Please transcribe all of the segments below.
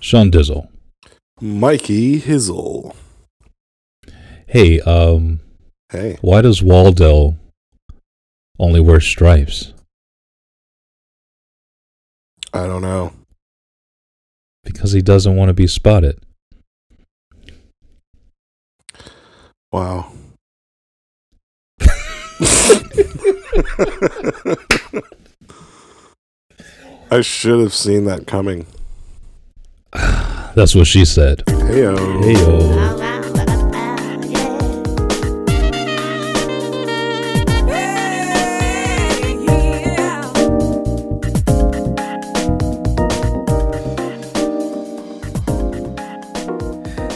Sean Dizzle. Mikey Hizzle. Hey, um, Hey. why does Waldo only wear stripes? I don't know. Because he doesn't want to be spotted. Wow. I should have seen that coming. That's what she said. Heyo. Hey, yo.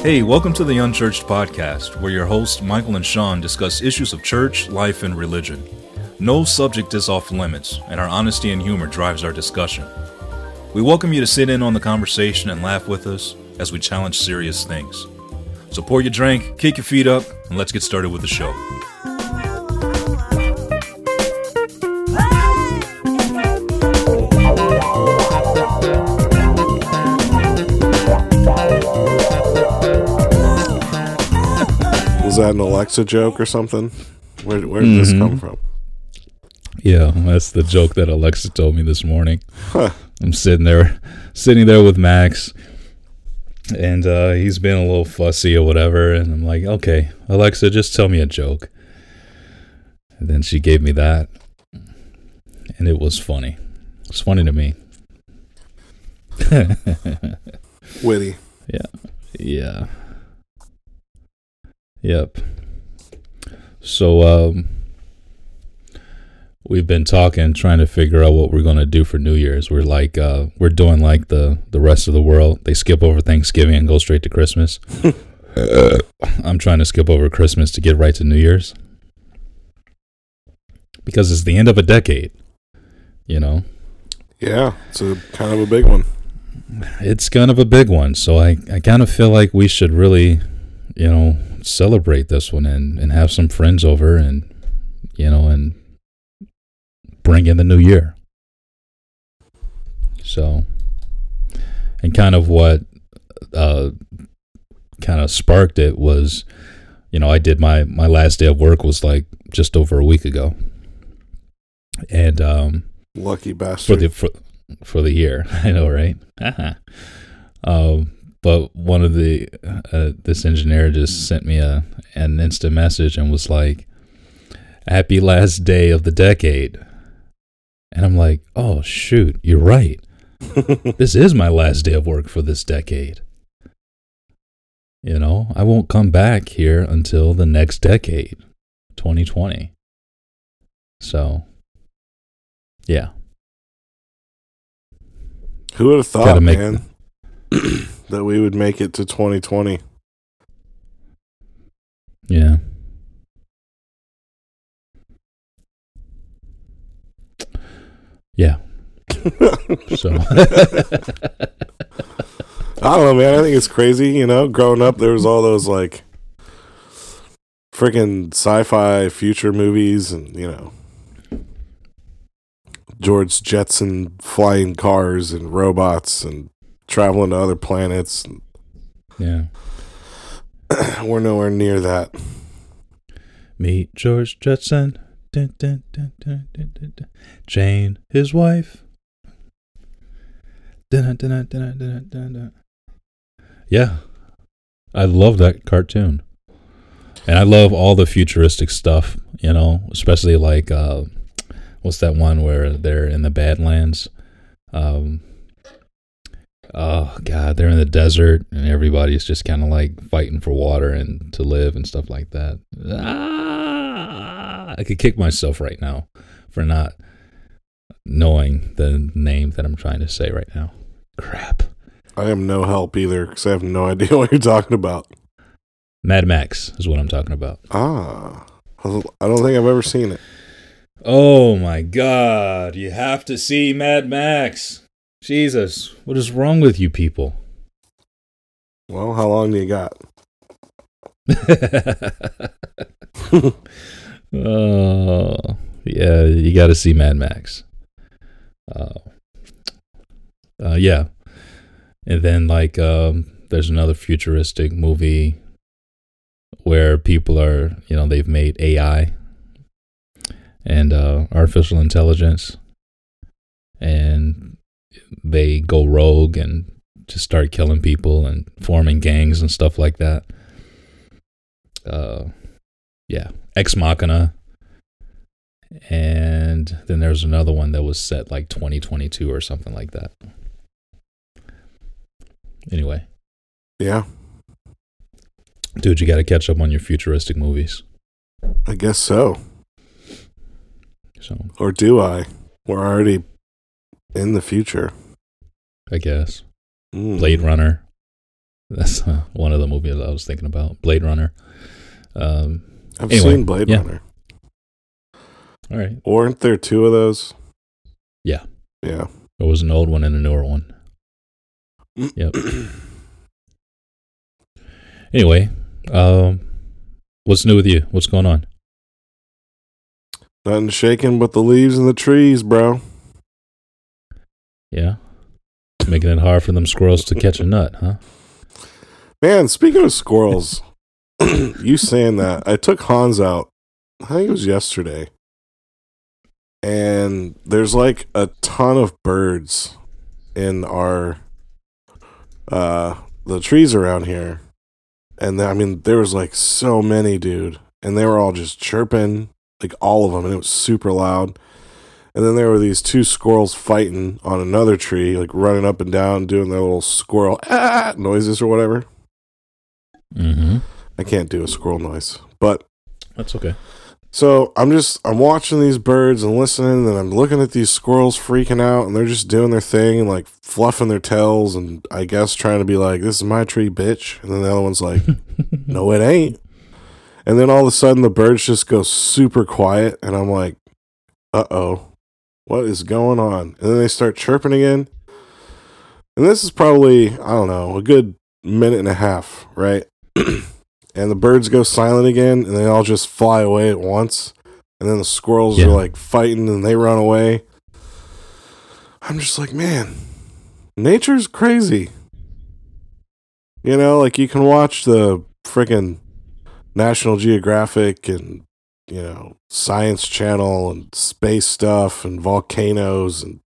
Hey, welcome to the Unchurched Podcast, where your hosts Michael and Sean discuss issues of church, life, and religion. No subject is off limits, and our honesty and humor drives our discussion. We welcome you to sit in on the conversation and laugh with us as we challenge serious things. So pour your drink, kick your feet up, and let's get started with the show. Was that an Alexa joke or something? Where, where did this Mhm. come from? Yeah, that's the joke that Alexa told me this morning. Huh. I'm sitting there, sitting there with Max, and uh, he's being a little fussy or whatever. And I'm like, okay, Alexa, just tell me a joke. And then she gave me that, and it was funny. It's funny to me. Witty. yeah. Yeah. Yep. So, um, we've been talking, trying to figure out what we're going to do for New Year's. We're like, uh, we're doing like the, the rest of the world. They skip over Thanksgiving and go straight to Christmas. I'm trying to skip over Christmas to get right to New Year's. Because it's the end of a decade, you know? Yeah, it's a kind of a big one. It's kind of a big one. So I, I kind of feel like we should really, you know, celebrate this one and, and have some friends over and, you know, and bring in the new year. So, and kind of what uh, kind of sparked it was, you know, I did my, my last day of work was like just over a week ago. And, um, Lucky for the for, for the year. I know, right? um, but one of the uh, this engineer just sent me a an instant message and was like, "Happy last day of the decade," and I'm like, "Oh shoot, you're right. This is my last day of work for this decade." You know, I won't come back here until the next decade, 2020. So, yeah. Who would have thought, man, that we would make it to 2020? Yeah. Yeah. So I don't know, man. I think it's crazy. You know, growing up, there was all those like freaking sci-fi future movies, and you know, George Jetson flying cars and robots and traveling to other planets. yeah. We're nowhere near that. Meet George Jetson. Dun, dun, dun. Jane, his wife. Yeah. I love that cartoon. And I love all the futuristic stuff, you know, especially like uh what's that one where they're in the Badlands? Um Oh god, they're in the desert and everybody's just kind of like fighting for water and to live and stuff like that. Ah, I could kick myself right now for not knowing the name that I'm trying to say right now. Crap. I am no help either because I have no idea what you're talking about. Mad Max is what I'm talking about. Ah, I don't think I've ever seen it. Oh my god, you have to see Mad Max. Jesus, what is wrong with you people? Well, how long do you got? oh, yeah, you got to see Mad Max. Uh, uh, yeah. And then like um, there's another futuristic movie where people are, you know, they've made AI and uh, artificial intelligence, and they go rogue and just start killing people and forming gangs and stuff like that. Uh, yeah, Ex Machina, and then there's another one that was set like 2022 or something like that. Anyway, Yeah, dude, you got to catch up on your futuristic movies. I guess so. So Or do I? We're already in the future. I guess Mm. Blade Runner. That's uh, one of the movies I was thinking about. Blade Runner. Um, I've Anyway, seen Blade yeah. Runner. all right, Weren't there two of those? Yeah. Yeah. there was an old one and a newer one. Yep. Anyway, um, what's new with you? What's going on? Nothing shaking but the leaves and the trees, bro. Yeah, making it hard for them squirrels to catch a nut, huh? Man, speaking of squirrels, you saying that, I took Hans out, I think it was yesterday. And there's like a ton of birds in our uh the trees around here. And I mean there was like so many, dude. And they were all just chirping, like all of them, and it was super loud. And then there were these two squirrels fighting on another tree, like running up and down, doing their little squirrel ah noises or whatever. Mm-hmm. I can't do a squirrel noise. But That's okay. so I'm just I'm watching these birds and listening and I'm looking at these squirrels freaking out and they're just doing their thing and like fluffing their tails and I guess trying to be like, This is my tree, bitch. And then the other one's like, No, it ain't. And then all of a sudden the birds just go super quiet and I'm like, Uh oh. What is going on? And then they start chirping again. And this is probably, I don't know, a good minute and a half, right? and the birds go silent again and they all just fly away at once. And then the squirrels Yeah. are like fighting and they run away. I'm just like man nature's crazy. You know like you can watch the freaking national geographic and you know science channel and space stuff and volcanoes and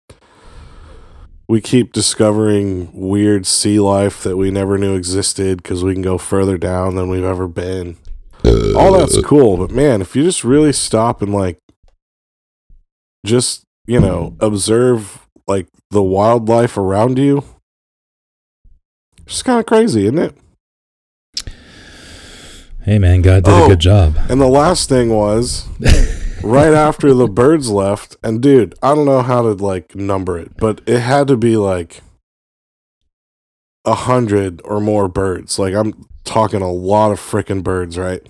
we keep discovering weird sea life that we never knew existed because we can go further down than we've ever been. All that's uh. cool, but man, if you just really stop and like just, you know, observe like the wildlife around you, it's kind of crazy, isn't it? Hey man, God did Oh. a good job. And the last thing was right after the birds left, and dude, I don't know how to like number it, but it had to be like a hundred or more birds. Like I'm talking a lot of freaking birds, right?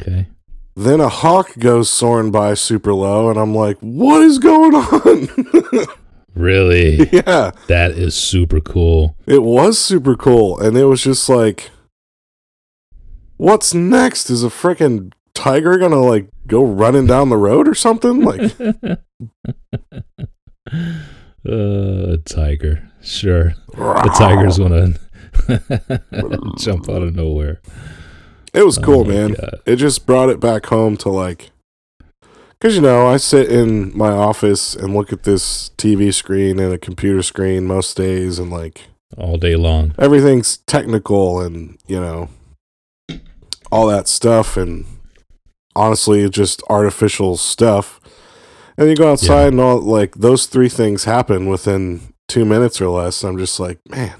Okay. Then a hawk goes soaring by super low, and I'm like, what is going on? Really? yeah, that is super cool. it was super cool. And it was just like, what's next? Is a freaking tiger gonna like go running down the road or something? Like, uh, a tiger. Sure. The tiger's gonna jump out of nowhere. It was cool, Oh man. God. It just brought it back home to like, because you know, I sit in my office and look at this TV screen and a computer screen most days, and like All day long. everything's technical and you know, all that stuff, and honestly, just artificial stuff. And you go outside Yeah. and all like those three things happen within two minutes or less. I'm just like, man,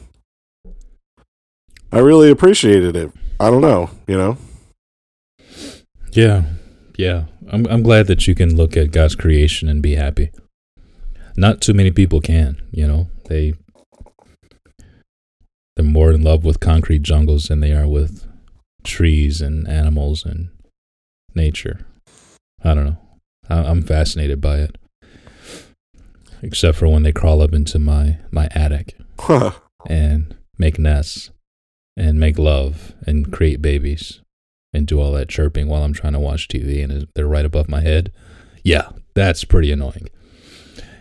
I really appreciated it. I don't know, you know. Yeah. Yeah. I'm I'm glad that you can look at God's creation and be happy. Not too many people can, you know. They they're more in love with concrete jungles than they are with trees and animals and nature. I don't know. I, I'm fascinated by it. Except for when they crawl up into my my attic and make nests and make love and create babies and do all that chirping while I'm trying to watch TV and they're right above my head. Yeah, that's pretty annoying.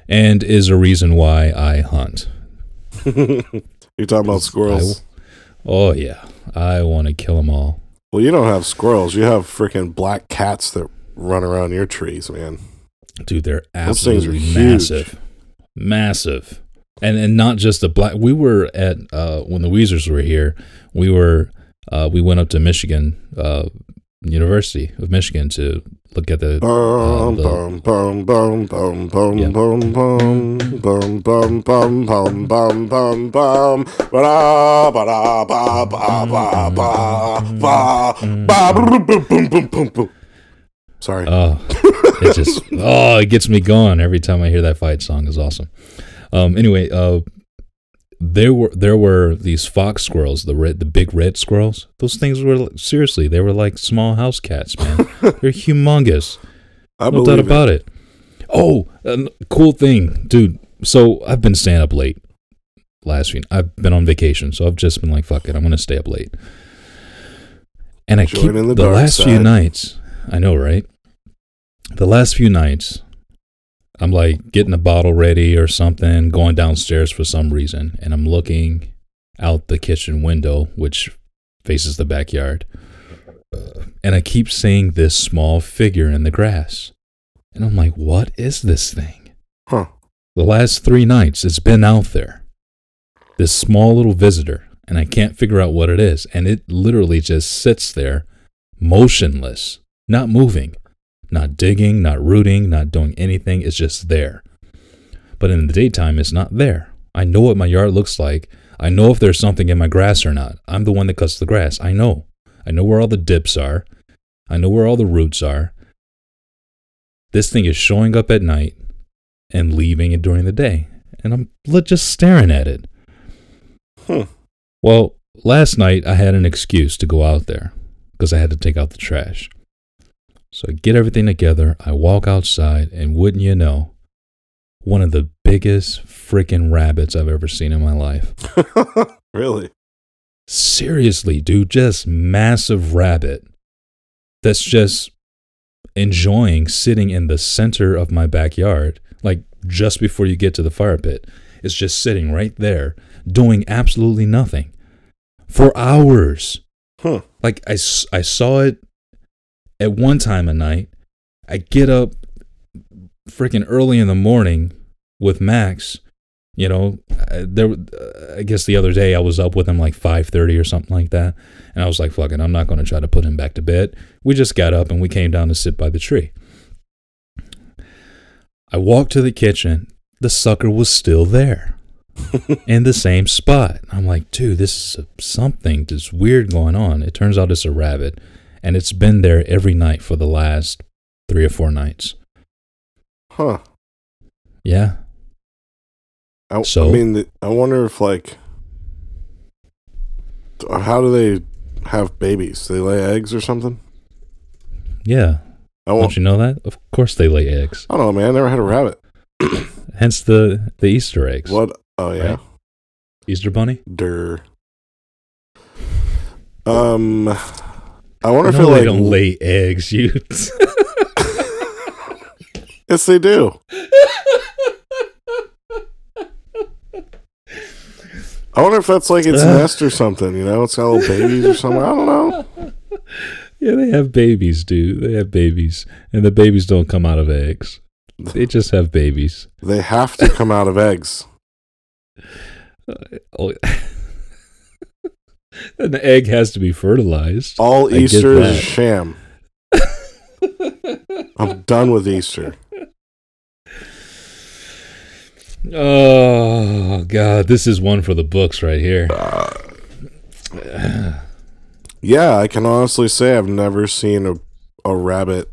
And is a reason why I hunt. You're talking about squirrels. Oh yeah, I want to kill them all. Well, you don't have squirrels. You have freaking black cats that run around your trees, man. Dude, they're Those things are absolutely huge. massive, massive, and and not just the black. We were at uh, when the Weezers were here. We were uh, we went up to Michigan, uh, University of Michigan, to look at the. Bum, the- bum, bum, bum, bum, bum, Yeah. bum, bum, bum, bum, bum, bum, bum, bum, bum. Ba-da, ba-da, ba, ba, ba, ba, ba, ba, boom, boom, boom, boom, boom, boom. Sorry. Oh, it just oh, it gets me going every time I hear that fight song. is awesome. Um, anyway, uh, there were there were these fox squirrels, the red, the big red squirrels. Those things were seriously, they were like small house cats, man. They're humongous. I No doubt it. about it. Oh, a cool thing, dude. So I've been staying up late last week. I've been on vacation, so I've just been like, fuck it, I'm gonna stay up late. And I keep Joining the the, last few nights. I know, right? The last few nights, I'm like getting a bottle ready or something, going downstairs for some reason, and I'm looking out the kitchen window, which faces the backyard. Uh, and I keep seeing this small figure in the grass. And I'm like, what is this thing? Huh. The last three nights, it's been out there. This small little visitor, and I can't figure out what it is. And it literally just sits there, motionless, not moving, not digging, not rooting, not doing anything. It's just there. But in the daytime, it's not there. I know what my yard looks like. I know if there's something in my grass or not. I'm the one that cuts the grass. I know. I know where all the dips are. I know where all the roots are. This thing is showing up at night and leaving it during the day. And I'm just staring at it. Hmm. Well, last night I had an excuse to go out there because I had to take out the trash. So I get everything together, I walk outside, and wouldn't you know, one of the biggest freaking rabbits I've ever seen in my life. really? Seriously, dude, just massive rabbit that's just enjoying sitting in the center of my backyard, like just before you get to the fire pit. It's just sitting right there, doing absolutely nothing for hours. Huh. Like I, I saw it at one time a night. I get up freaking early in the morning with Max. You know, there. Uh, I guess the other day I was up with him like five thirty or something like that, and I was like, "Fucking, I'm not going to try to put him back to bed." We just got up and we came down to sit by the tree. I walked to the kitchen. The sucker was still there in the same spot. I'm like, dude, this is something that's weird going on. It turns out it's a rabbit, and it's been there every night for the last three or four nights. Huh. Yeah. I, So? I mean, I wonder if like, how do they have babies? They lay eggs or something? Yeah. I. Don't you know that? Of course they lay eggs. I don't know, man. Never had a rabbit. Hence the the Easter eggs. What? Oh yeah. Right. Easter bunny? Dur. Um, I wonder No, if they like don't lay eggs. You. Yes, they do. I wonder if that's like its nest or something. You know, it's got little babies or something. I don't know. yeah, they have babies, dude. They have babies, and the babies don't come out of eggs. They just have babies. They have to come out of eggs. Oh, An egg has to be fertilized. All I Easter is a sham. I'm done with Easter. Oh God, this is one for the books right here. Yeah, I can honestly say I've never seen a, a rabbit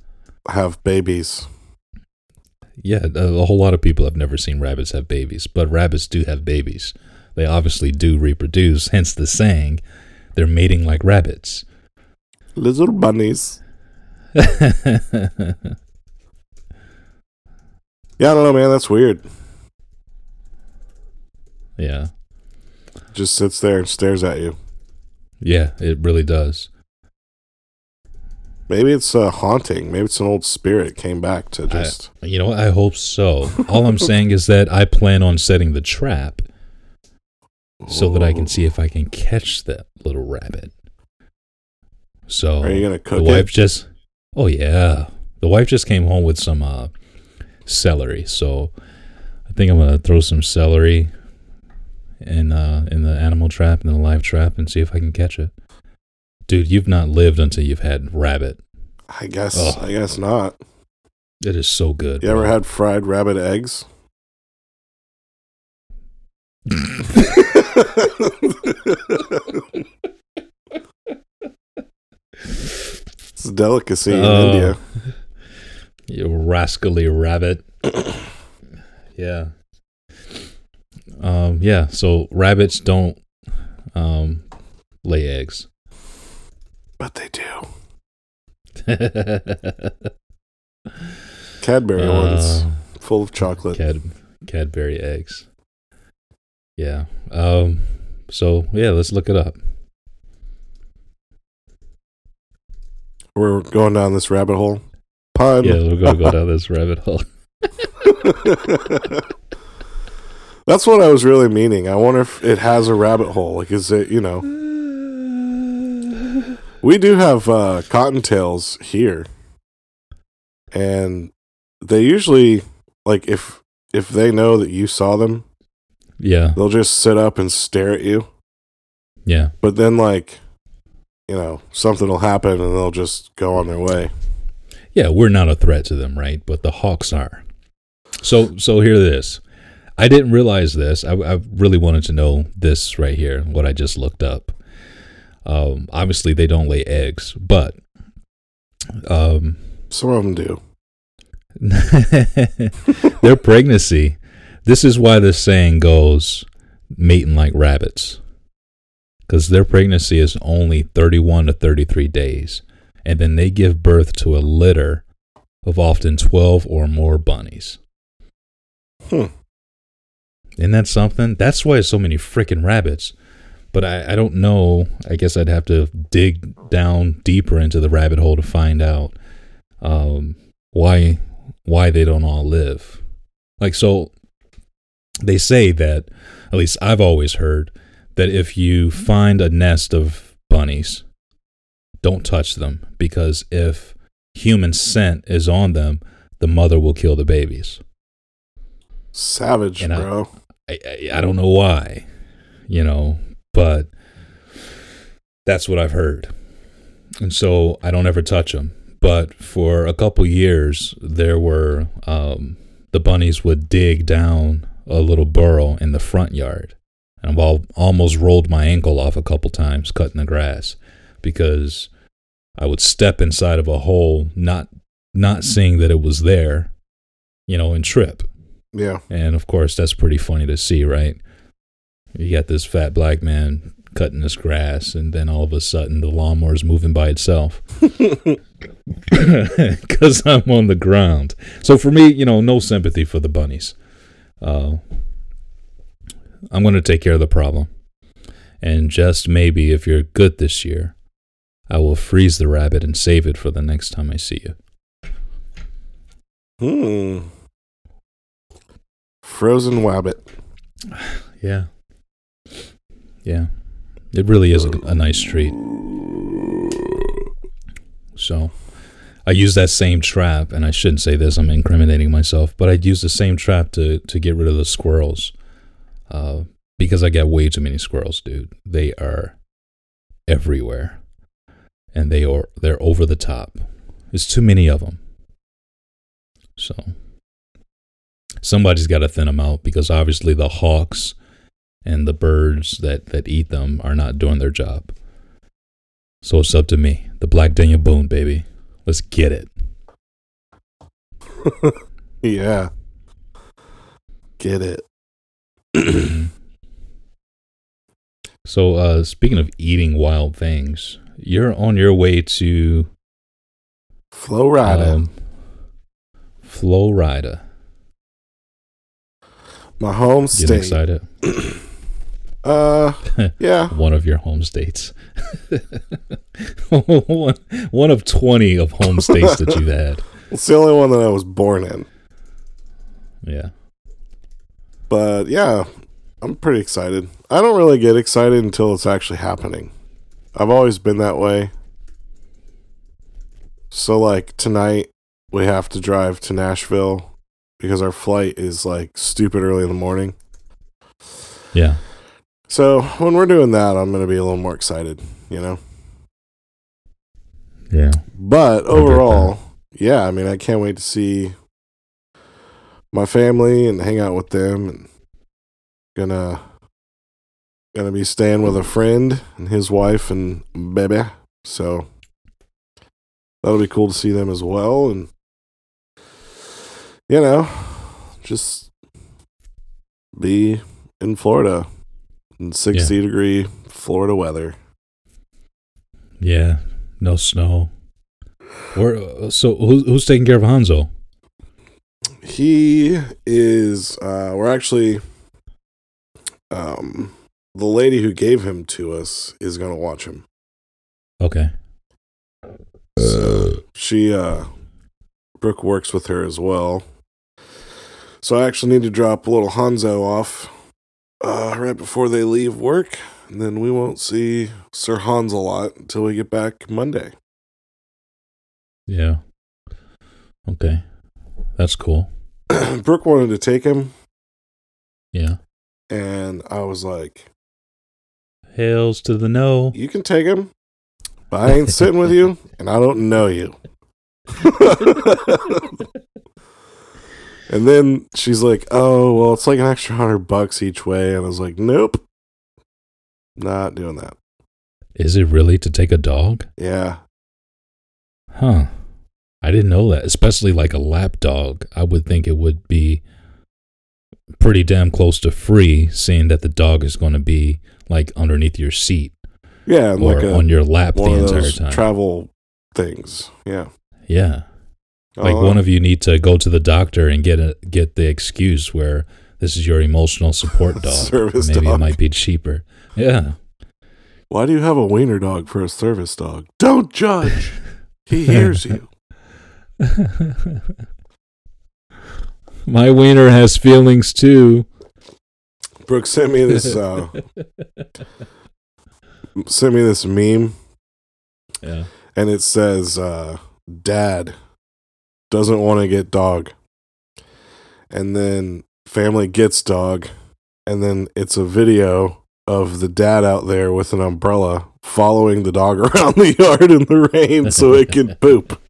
have babies. Yeah, a, a whole lot of people have never seen rabbits have babies, but rabbits do have babies. They obviously do reproduce, hence the saying, they're mating like rabbits. Little bunnies. Yeah, I don't know, man. That's weird. yeah. Just sits there and stares at you. Yeah, it really does. Maybe it's a haunting. Maybe it's an old spirit came back to just. You know, what? I hope so. All I'm saying is that I plan on setting the trap so that I can see if I can catch that little rabbit. So Are you gonna the wife it? just oh yeah the wife just came home with some uh celery so i think i'm gonna throw some celery in uh in the animal trap and the live trap and see if i can catch it dude you've not lived until you've had rabbit I guess. Oh. I guess not. it is so good You ever had fried rabbit eggs? it's a delicacy in Oh. India. you rascally rabbit yeah um yeah so rabbits don't um lay eggs But they do. Cadbury ones, Uh, full of chocolate. Cad Cadbury eggs. Yeah. Um. So yeah, let's look it up. We're going down this rabbit hole. Pun. Yeah, we're gonna go down this rabbit hole. That's what I was really meaning. I wonder if it has a rabbit hole. Like, is it, you know, we do have uh, cottontails here. And they usually, like, if if they know that you saw them, Yeah. they'll just sit up and stare at you. Yeah. But then, like, you know, something will happen and they'll just go on their way. Yeah. We're not a threat to them, right? But the hawks are. So so hear this. I didn't realize this. I, I really wanted to know this right here. What I just looked up. Um. Obviously, they don't lay eggs, but um. Some of them do. their pregnancy. This is why the saying goes, mating like rabbits. Because their pregnancy is only 31 to 33 days. And then they give birth to a litter of often 12 or more bunnies. Hmm. Isn't that something? That's why so many freaking rabbits. But I, I don't know. I guess I'd have to dig down deeper into the rabbit hole to find out um, why why they don't all live. Like so, they say that at least I've always heard that if you find a nest of bunnies, don't touch them because if human scent is on them, the mother will kill the babies. Savage, And bro. I, I I don't know why, you know, but that's what I've heard, and so I don't ever touch them. But for a couple years, there were um, the bunnies would dig down a little burrow in the front yard, and I've almost rolled my ankle off a couple times cutting the grass because I would step inside of a hole, not not seeing that it was there, you know, and trip. Yeah. And of course, that's pretty funny to see, right? You got this fat black man cutting this grass, and then all of a sudden the lawnmower's moving by itself because I'm on the ground. So for me, you know, no sympathy for the bunnies. Uh, I'm going to take care of the problem. And just maybe, if you're good this year, I will freeze the rabbit and save it for the next time I see you. Hmm. Frozen wabbit. Yeah. Yeah. It really is a, a nice treat. So I use that same trap, and I shouldn't say this, I'm incriminating myself, but I'd use the same trap to, to get rid of the squirrels. Uh, because I got way too many squirrels, dude. They are everywhere. And they are they're over the top. There's too many of them. So somebody's got to thin them out because obviously the hawks and the birds that, that eat them are not doing their job. So it's up to me, the Black Daniel Boone, baby. Let's get it. Yeah. Get it. so, uh, speaking of eating wild things, you're on your way to Florida. um, Florida. My home Getting state. excited? Uh, yeah. One of your home states. one, one of 20 of home states that you've had. It's the only one that I was born in. Yeah. But yeah, I'm pretty excited. I don't really get excited until it's actually happening. I've always been that way. So like tonight we have to drive to Nashville because our flight is like stupid early in the morning. Yeah. So when we're doing that, I'm going to be a little more excited, you know. Yeah. But overall, yeah, I mean, I can't wait to see my family and hang out with them and gonna gonna be staying with a friend and his wife and baby. So that'll be cool to see them as well and you know, just be in Florida in 60 degree Florida weather. Yeah. No snow. Where, so who's, who's taking care of Hanzo? He is uh we're actually um the lady who gave him to us is going to watch him. Okay. So she uh Brooke works with her as well. So I actually need to drop a little Hanzo off uh right before they leave work and then we won't see Sir Hans a lot until we get back Monday. Yeah. Okay. That's cool. Brooke wanted to take him Yeah. and I was like, Hails to the no. You can take him, but I ain't sitting with you, and I don't know you. and then she's like, "Oh, well, it's like an extra hundred bucks each way," and I was like, "Nope, not doing that." Is it really to take a dog? Yeah, Huh. I didn't know that. Especially like a lap dog. I would think it would be pretty damn close to free, seeing that the dog is going to be like underneath your seat yeah, or like a, on your lap the entire time. travel things. Yeah, yeah. Like Oh, one of you need to go to the doctor and get a, get the excuse where this is your emotional support dog. Service Maybe it might be cheaper. Yeah. Why do you have a wiener dog for a service dog? Don't judge. He hears you. My wiener has feelings too. Brooke sent me this. Uh, sent me this meme. Yeah. and it says uh dad doesn't want to get dog and then family gets dog and then it's a video of the dad out there with an umbrella following the dog around the yard in the rain so it can poop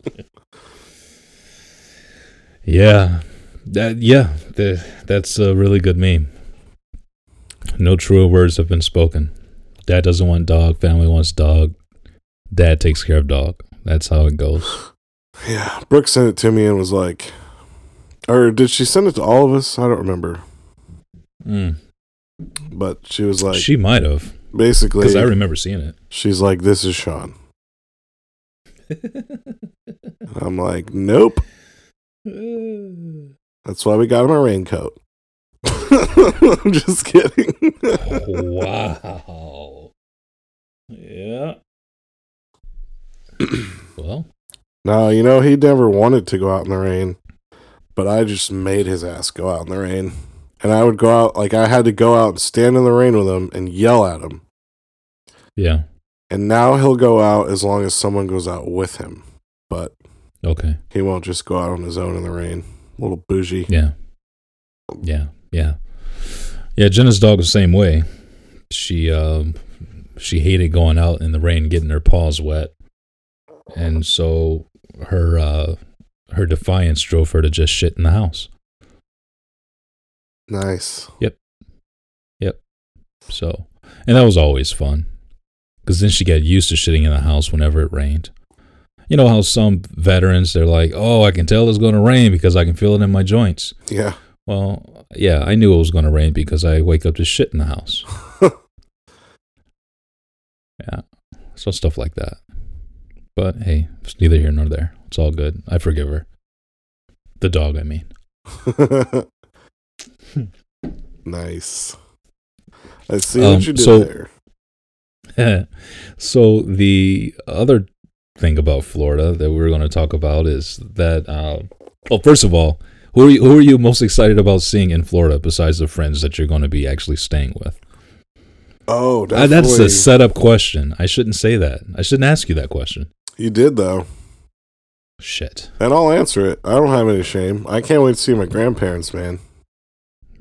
Yeah. That yeah, the, that's a really good meme. No truer words have been spoken. Dad doesn't want dog, family wants dog. Dad takes care of dog. That's how it goes. yeah brooke sent it to me and was like or did she send it to all of us i don't remember Mm. but she was like she might have, basically because I remember seeing it. she's like this is sean i'm like nope That's why we got him a raincoat. I'm just kidding. wow. Yeah. well, no, you know, he never wanted to go out in the rain, but I just made his ass go out in the rain. And I would go out, like, I had to go out and stand in the rain with him and yell at him. yeah. And now he'll go out as long as someone goes out with him, but Okay. he won't just go out on his own in the rain. A little bougie. Yeah. Yeah. Yeah. Yeah, Jenna's dog was the same way. She um she hated going out in the rain getting her paws wet. And so her uh her defiance drove her to just shit in the house. Nice. Yep. Yep. So, and that was always fun. Cuz then she got used to shitting in the house whenever it rained. You know how some veterans they're like, "Oh, I can tell it's going to rain because I can feel it in my joints." Yeah. Well, yeah, I knew it was going to rain because I wake up to shit in the house. yeah. So stuff like that. But hey, it's neither here nor there. It's all good. I forgive her. The dog, I mean. nice. I see Um, what you did so- there. so the other thing about Florida that we're going to talk about is that uh, well first of all who are, you, who are you most excited about seeing in Florida besides the friends that you're going to be actually staying with Oh, Uh, definitely. that's a setup question. I shouldn't say that. I shouldn't ask you that question. You did though, Shit. and I'll answer it. I don't have any shame. I can't wait to see my grandparents, man.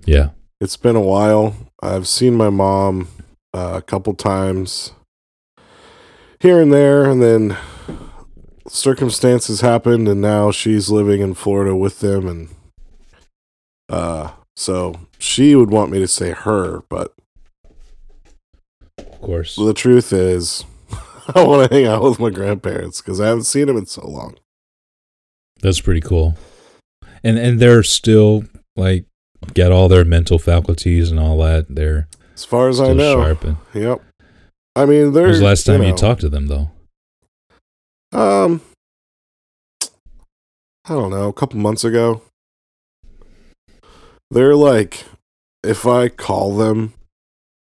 Yeah. It's been a while. I've seen my mom uh, a couple times here and there, and then circumstances happened, and now she's living in Florida with them, and uh, so she would want me to say her, but Of course. the truth is, I want to hang out with my grandparents because I haven't seen them in so long. That's pretty cool. And and they're still like get all their mental faculties and all that. They're As far as I know, sharp. And, yep. I mean, there's was the last time you, know, talked to them though? Um, I don't know, a couple months ago. They're like, if I call them,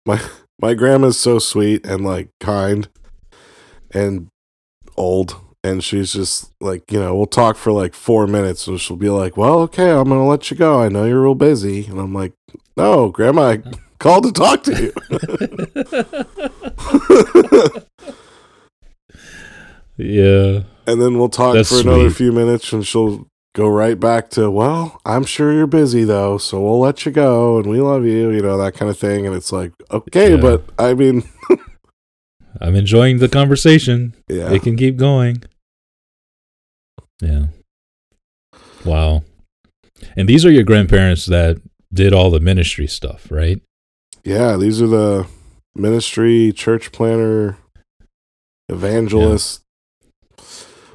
my my grandma's so sweet and like kind and old, and she's just like, you know, we'll talk for like four minutes, and she'll be like, "Well, okay, I'm gonna let you go. I know you're real busy," and I'm like, "No, grandma, I called to talk to you." yeah. and then we'll talk That's for another sweet. few minutes and she'll go right back to well i'm sure you're busy though so we'll let you go and we love you you know that kind of thing and it's like okay Yeah. but i mean I'm enjoying the conversation. yeah It can keep going. Yeah. Wow. And these are your grandparents that did all the ministry stuff, right? yeah these are the ministry church planter evangelist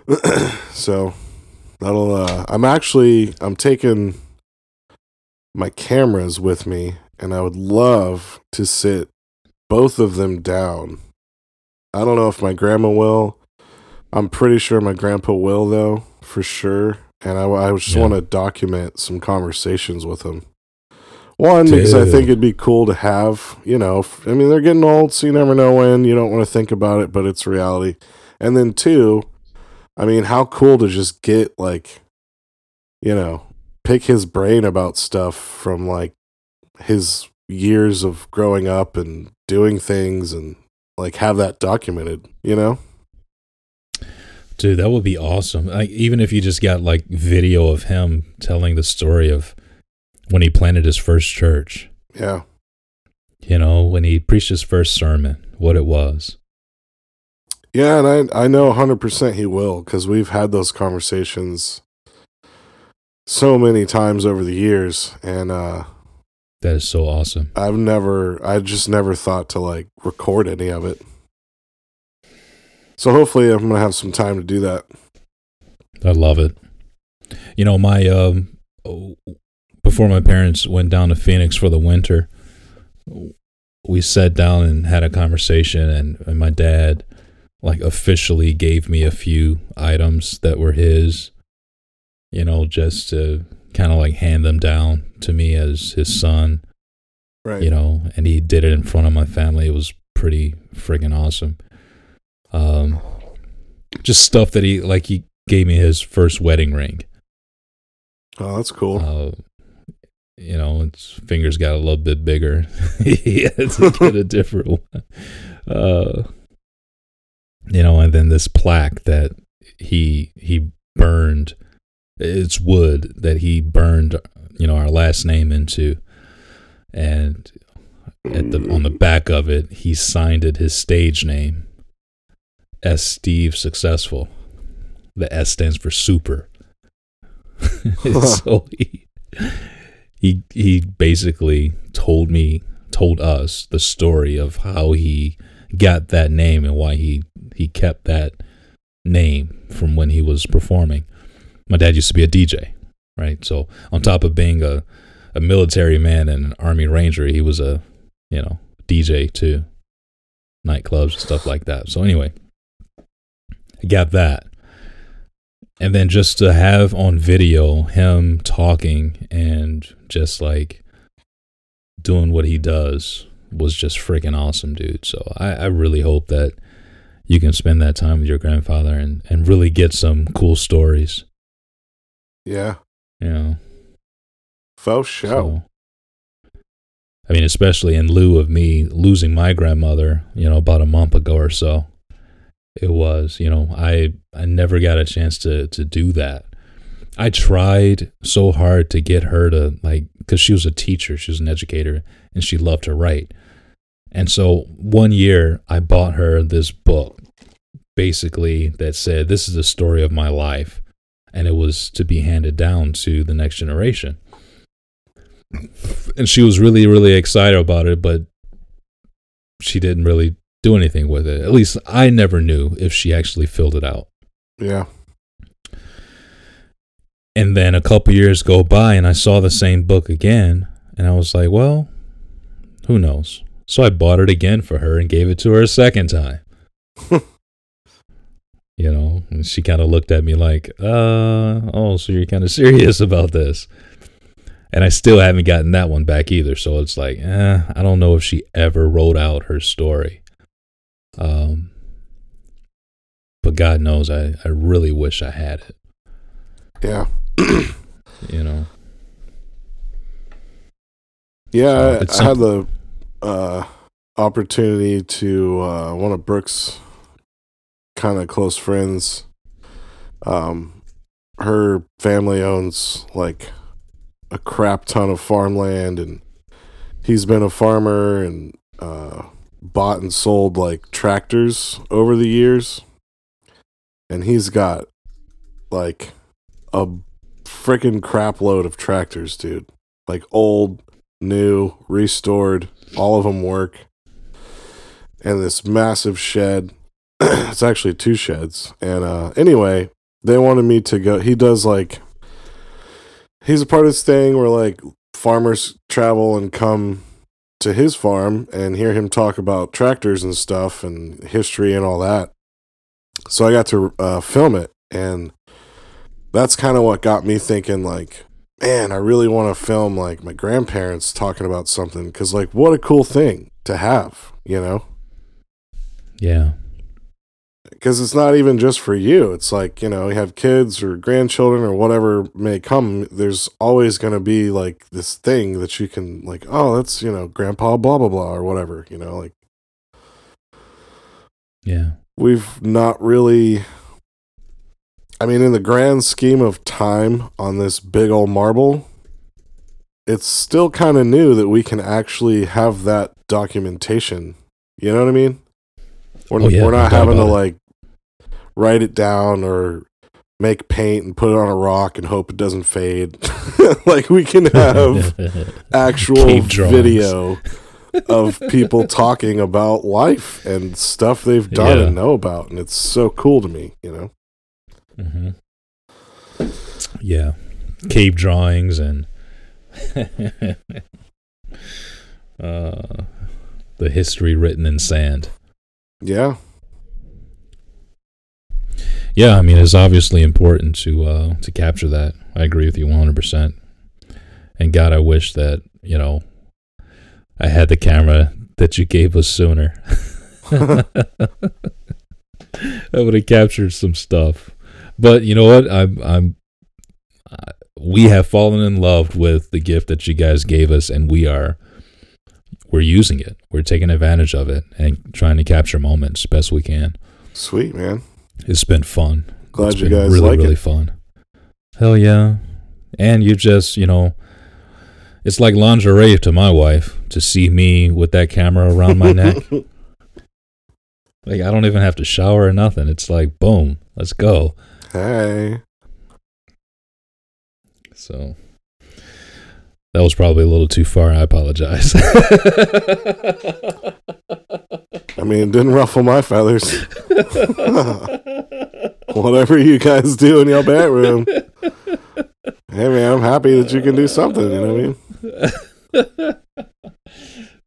so that'll uh i'm actually i'm taking my cameras with me and i would love to sit both of them down i don't know if my grandma will. I'm pretty sure my grandpa will though for sure. And i, I just Yeah. want to document some conversations with them one because i think it'd be cool to have you know I mean they're getting old so you never know when you don't want to think about it but it's reality. And then two I mean, how cool to just get like, you know, pick his brain about stuff from like his years of growing up and doing things and like have that documented, you know? Dude, that would be awesome. Like even if you just got like video of him telling the story of when he planted his first church, Yeah. you know, when he preached his first sermon, what it was. Yeah. And I, I know 100% he will because we've had those conversations so many times over the years. And, uh, That is so awesome. I've never, I just never thought to like record any of it. So hopefully I'm going to have some time to do that. I love it. You know, my um before my parents went down to Phoenix for the winter, we sat down and had a conversation and, and my dad like officially gave me a few items that were his, you know, just to kind of like hand them down to me as his son, Right. you know, and he did it in front of my family. It was pretty friggin' awesome. Um, just stuff that he like he gave me his first wedding ring. Oh, that's cool. Uh, you know, his fingers got a little bit bigger. he had to get a different one. Uh, you know, and then this plaque that he he burned. It's wood that he burned. You know, our last name into, and at the on the back of it, he signed it his stage name as Steve Successful. The S stands for super. so he, he he basically told me told us the story of how he got that name and why he he kept that name from when he was performing. My dad used to be a DJ, right? So on top of being a a military man and an army ranger, he was a you know DJ too, nightclubs and stuff like that. So anyway, I got that. And then just to have on video him talking and just like doing what he does was just freaking awesome, dude. So I, I really hope that you can spend that time with your grandfather and, and really get some cool stories. Yeah. You know. Faux show. So I mean, especially in lieu of me losing my grandmother, you know, about a month ago or so. It was, you know, I I never got a chance to to do that. I tried so hard to get her to like cuz she was a teacher, she was an educator and she loved to write. And so one year I bought her this book basically that said this is the story of my life and it was to be handed down to the next generation. And she was really really excited about it but she didn't really do anything with it. At least i never knew if she actually filled it out. Yeah. and then a couple years go by and i saw the same book again and i was like well who knows? So i bought it again for her and gave it to her a second time you know and she kind of looked at me like uh oh so you're kind of serious about this and I still haven't gotten that one back either. So it's like, eh, I don't know if she ever wrote out her story. Um, but God knows, I, I really wish I had it. Yeah. You know, Yeah, So I, I had the uh, opportunity to uh, one of Brooke's kind of close friends. Um, her family owns like a crap ton of farmland, and he's been a farmer and uh, bought and sold like tractors over the years. And he's got like a freaking crap load of tractors, dude. Like old, new, restored, all of them work. And this massive shed. it's actually two sheds. And uh anyway, they wanted me to go he does like he's a part of this thing where like farmers travel and come to his farm and hear him talk about tractors and stuff and history and all that. So I got to uh, film it and that's kind of what got me thinking like man, I really want to film like my grandparents talking about something because, like, what a cool thing to have, you know? yeah, Because it's not even just for you. It's like, you know, you have kids or grandchildren or whatever may come. There's always going to be like this thing that you can, like, oh, that's, you know, grandpa, blah, blah, blah, or whatever, you know, like, yeah, we've not really. I mean, in the grand scheme of time on this big old marble, it's still kind of new that we can actually have that documentation. You know what I mean? We're, Oh, yeah, we're not having to it. like write it down or make paint and put it on a rock and hope it doesn't fade. like we can have actual video of people talking about life and stuff they've done Yeah. and know about and it's so cool to me you know Mm-hmm. yeah, cave drawings and uh, the history written in sand. Yeah Yeah, I mean, it's obviously important to uh, to capture that. I agree with you one hundred percent. And God, I wish that you know I had the camera that you gave us sooner. I would have captured some stuff, but you know what? I'm I'm uh, we have fallen in love with the gift that you guys gave us, and we are we're using it. We're taking advantage of it and trying to capture moments best we can. sweet man It's been fun. glad It's you been guys really, like really it fun. Hell yeah. And you just, you know, it's like lingerie to my wife to see me with that camera around my neck. Like I don't even have to shower or nothing. It's like boom, let's go. hey So that was probably a little too far. I apologize. i mean it didn't ruffle my feathers. Whatever you guys do in your bedroom hey man i'm happy that you can do something you know what i mean?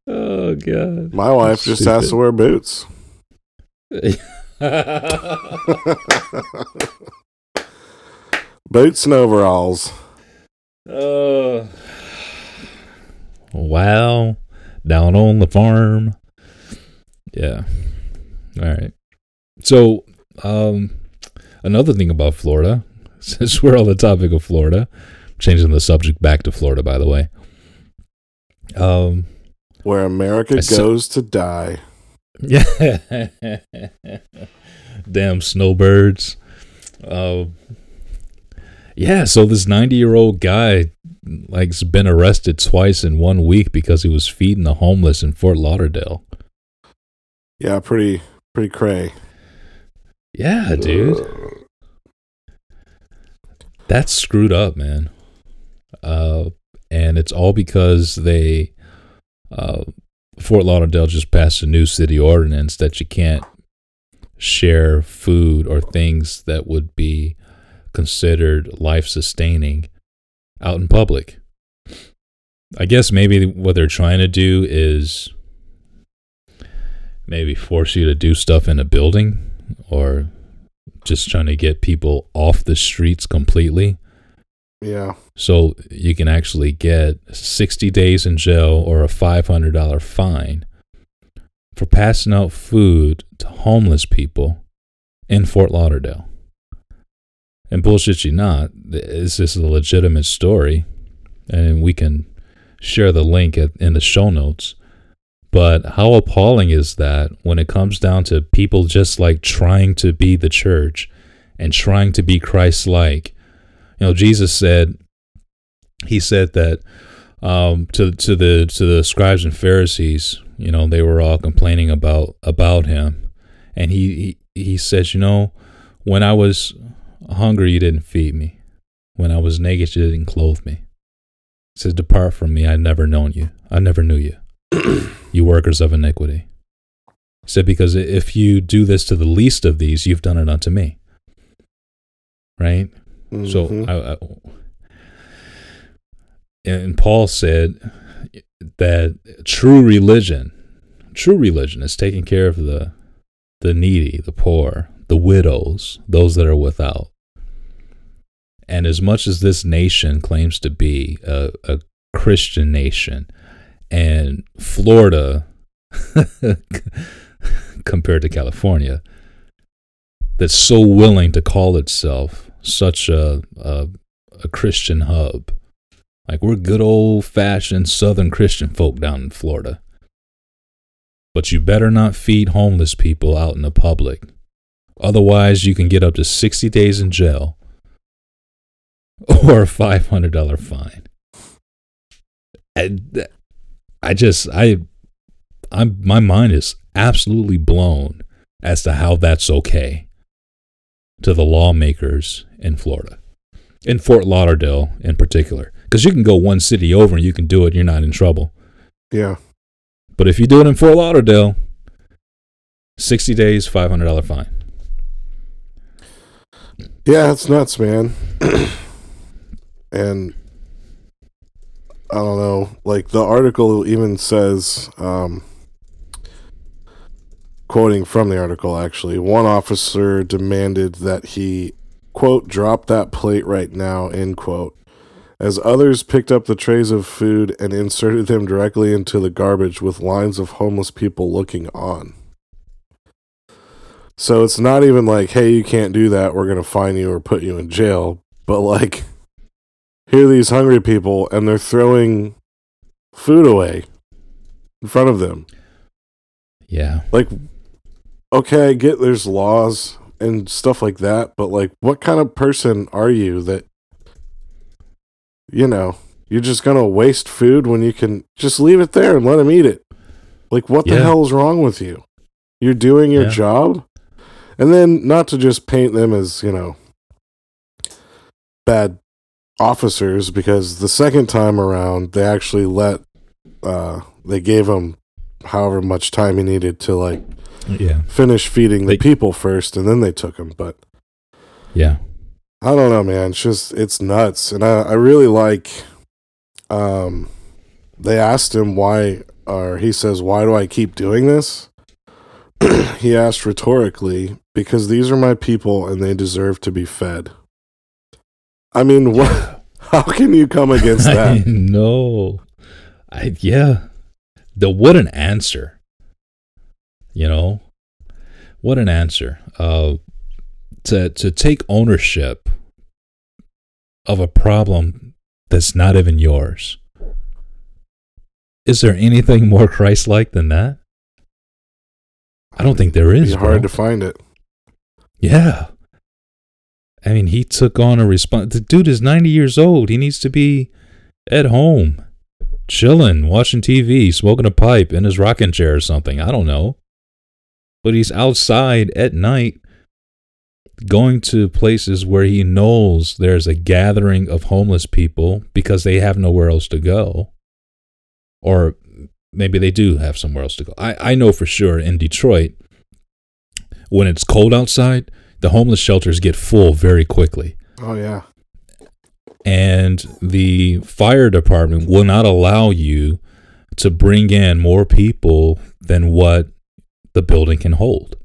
Oh god. my wife just has to wear boots. Boots and overalls. Uh, wow. Down on the farm. Yeah. All right. So, um, another thing about Florida, since we're on the topic of Florida, changing the subject back to Florida, by the way. Um, where America I goes to die. Yeah. Damn snowbirds. Uh, yeah, so this 90 year old guy like's been arrested twice in one week because he was feeding the homeless in Fort Lauderdale. Yeah, pretty pretty cray. Yeah, dude. That's screwed up, man. Uh, and it's all because they, uh, Fort Lauderdale just passed a new city ordinance that you can't share food or things that would be considered life sustaining out in public. I guess maybe what they're trying to do is maybe force you to do stuff in a building or just trying to get people off the streets completely. Yeah. So you can actually get 60 days in jail or a $500 fine for passing out food to homeless people in Fort Lauderdale. And bullshit you not, this is a legitimate story, and we can share the link at, in the show notes. But how appalling is that when it comes down to people just like trying to be the church and trying to be Christ like? You know, Jesus said, He said that um, to to the to the scribes and Pharisees, you know, they were all complaining about about him, and he he, he says, you know, when I was hungry, you didn't feed me. When I was naked, you didn't clothe me. He says, depart from me, I never known you. I never knew you you workers of iniquity. He said, Because if you do this to the least of these, you've done it unto me. Right? So, Mhm. I, I, and Paul said that true religion, true religion is taking care of the, the needy, the poor, the widows, those that are without. And as much as this nation claims to be a, a Christian nation, and Florida compared to California that's so willing to call itself such a, a a Christian hub. Like we're good old fashioned Southern Christian folk down in Florida. But you better not feed homeless people out in the public. Otherwise, you can get up to 60 days in jail or a $500 fine. And I just I I'm my mind is absolutely blown as to how that's okay to the lawmakers in Florida. In Fort Lauderdale in particular. Because you can go one city over and you can do it, you're not in trouble. Yeah. But if you do it in Fort Lauderdale, 60 days, $500 fine. Yeah, it's nuts, man. and I don't know. Like the article even says, um, quoting from the article, actually, one officer demanded that he, quote, drop that plate right now, end quote, as others picked up the trays of food and inserted them directly into the garbage with lines of homeless people looking on. So it's not even like, hey, you can't do that. We're going to fine you or put you in jail. But like, here are these hungry people and they're throwing food away in front of them. Yeah. Like, okay, I get there's laws and stuff like that, but like, what kind of person are you that, you know, you're just going to waste food when you can just leave it there and let them eat it? Like, what the Yeah. hell is wrong with you? You're doing your Yeah. job? And then, not to just paint them as, you know, bad officers, because the second time around, they actually let, uh, they gave him however much time he needed to, like, Yeah. finish feeding the They- people first, and then they took him. But Yeah. I don't know, man. It's just it's nuts, and I I really like. Um, they asked him why, or he says, "Why do I keep doing this?" he asked rhetorically, "Because these are my people, and they deserve to be fed." I mean, what? How can you come against I that? know. I yeah. The what an answer. You know? What an answer. Uh to to take ownership of a problem that's not even yours. is there anything more Christ-like than that? I don't think there is. It's hard to find it. Yeah. I mean, he took on a response. The dude is 90 years old. He needs to be at home, chilling, watching TV, smoking a pipe in his rocking chair or something. I don't know. But he's outside at night going to places where he knows there's a gathering of homeless people because they have nowhere else to go. Or maybe they do have somewhere else to go. I, I know for sure in Detroit, when it's cold outside, the homeless shelters get full very quickly. Oh yeah. And the fire department will not allow you to bring in more people than what the building can hold.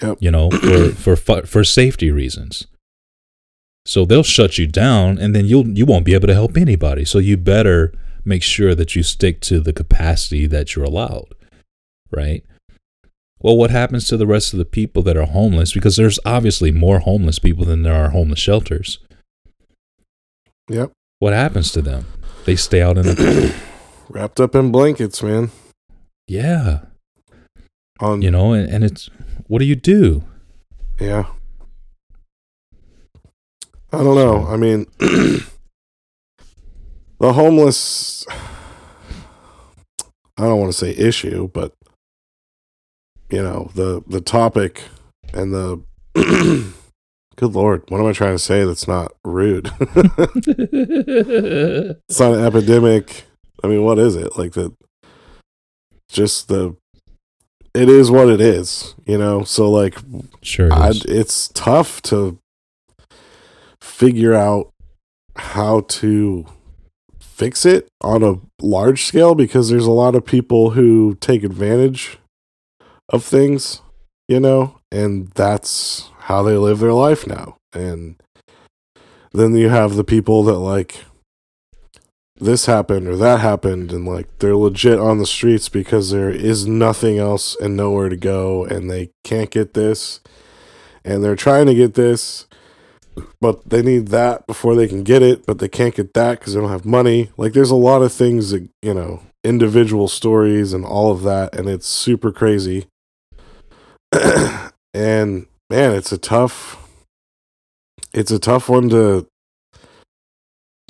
Yep. You know, for for for safety reasons. So they'll shut you down and then you'll you won't be able to help anybody. So you better make sure that you stick to the capacity that you're allowed. Right? Well, what happens to the rest of the people that are homeless? Because there's obviously more homeless people than there are homeless shelters. Yep. What happens to them? They stay out in the Wrapped up in blankets, man. yeah, On you know, and, and it's what do you do? Yeah. I don't know. I mean, the homeless, I don't want to say issue, but, you know, the, the topic and the, good Lord, what am I trying to say that's not rude? it's not an epidemic. I mean, what is it? Like the, just the, it is what it is, you know? So, like, sure, it I, it's tough to figure out how to fix it on a large scale because there's a lot of people who take advantage of things, you know, and that's how they live their life now. And then you have the people that like this happened or that happened and like they're legit on the streets because there is nothing else and nowhere to go and they can't get this and they're trying to get this but they need that before they can get it but they can't get that because they don't have money like there's a lot of things that you know individual stories and all of that and it's super crazy and man it's a tough it's a tough one to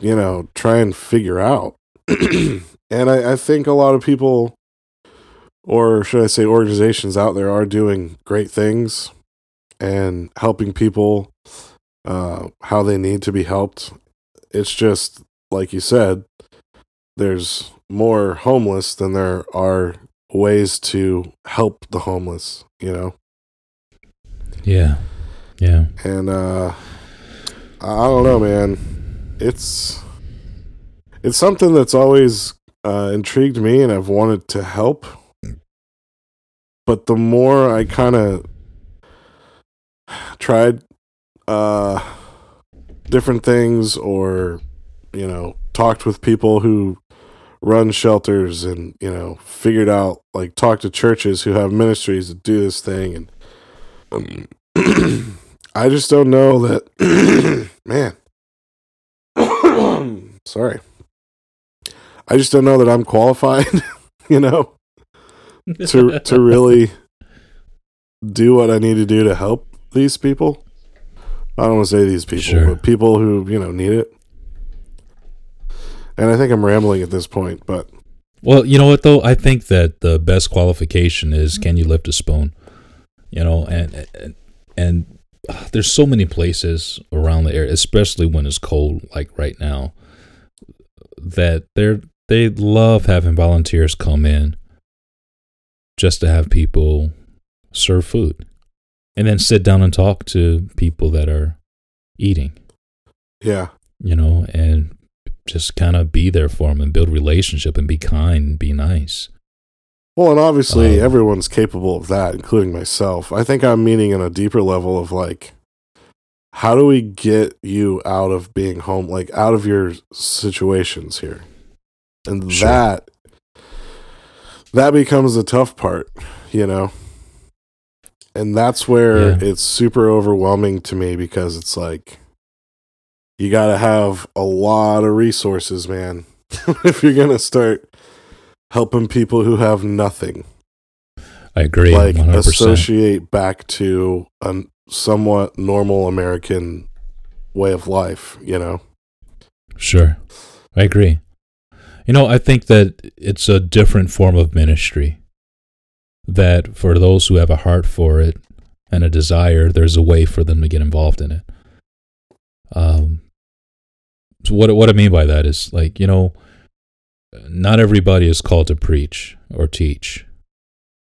you know try and figure out and I, I think a lot of people or should i say organizations out there are doing great things and helping people uh, how they need to be helped. It's just like you said, there's more homeless than there are ways to help the homeless, you know. yeah, yeah, And uh, I don't know, man. It's it's something that's always uh, intrigued me, and I've wanted to help. But the more I kind of tried uh, different things, or you know, talked with people who run shelters, and you know, figured out like talk to churches who have ministries that do this thing, and um, I just don't know that, man. Sorry. I just don't know that I'm qualified, you know, to to really do what I need to do to help these people. I don't want to say these people, Sure. but people who, you know, need it. And I think I'm rambling at this point, but Well, you know what though? I think that the best qualification is can you lift a spoon? You know, and and, and uh, there's so many places around the area, especially when it's cold, like right now, that they're they love having volunteers come in just to have people serve food, and then sit down and talk to people that are eating. yeah. You know, and just kind of be there for them and build relationship and be kind and be nice. Well, and obviously Um, everyone's capable of that, including myself. I think I'm meaning on a deeper level of like, how do we get you out of being home, like out of your situations here? And Sure. that, that becomes the tough part, you know? And that's where Yeah. it's super overwhelming to me because it's like, you got to have a lot of resources, man, if you're going to start helping people who have nothing. I agree. like 100%. associate back to a somewhat normal American way of life, you know? Sure. I agree. You know, I think that it's a different form of ministry. That for those who have a heart for it and a desire, there's a way for them to get involved in it. Um, what what I mean by that is like you know, not everybody is called to preach or teach,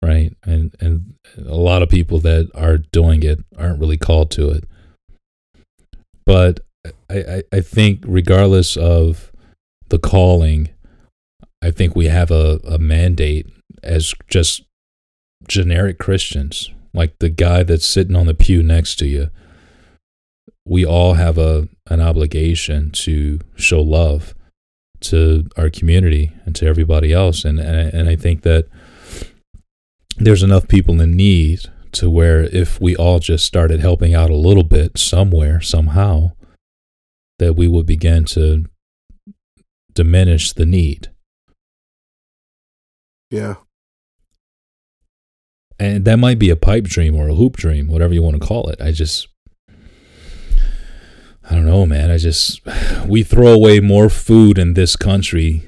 right? And and a lot of people that are doing it aren't really called to it. But I, I, I think regardless of the calling, I think we have a, a mandate as just generic Christians, like the guy that's sitting on the pew next to you. We all have a an obligation to show love to our community and to everybody else, and and, and I think that there's enough people in need to where if we all just started helping out a little bit somewhere somehow, that we would begin to diminish the need. Yeah. And that might be a pipe dream or a hoop dream, whatever you want to call it. I just, I don't know, man. I just, we throw away more food in this country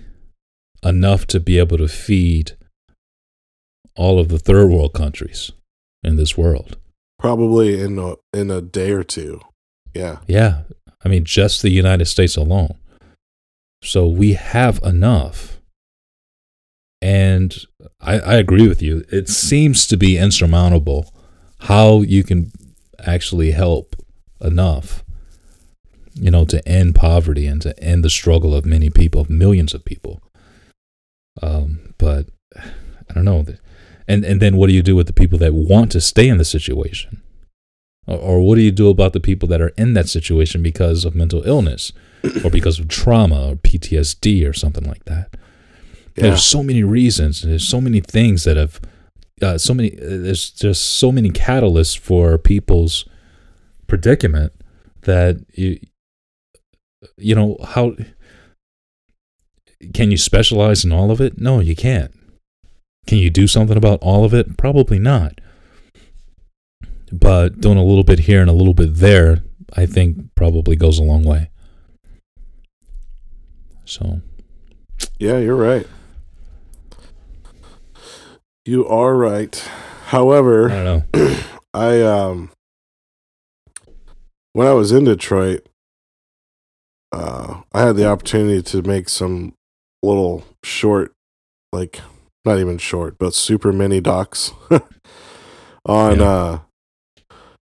enough to be able to feed all of the third world countries in this world. Probably in a, in a day or two. Yeah. Yeah. I mean, just the United States alone. So we have enough. And I, I agree with you. It seems to be insurmountable how you can actually help enough, you know, to end poverty and to end the struggle of many people, of millions of people. Um, but I don't know. And and then what do you do with the people that want to stay in the situation? Or, or what do you do about the people that are in that situation because of mental illness or because of trauma or PTSD or something like that? Yeah. There's so many reasons. There's so many things that have, uh, so many. uh, There's just so many catalysts for people's predicament that you, you know how. Can you specialize in all of it? No, you can't. Can you do something about all of it? Probably not. But doing a little bit here and a little bit there, I think probably goes a long way. So, Yeah, you're right. You are right. However, I don't know. I um when I was in Detroit, uh I had the opportunity to make some little short like not even short, but super mini docs on uh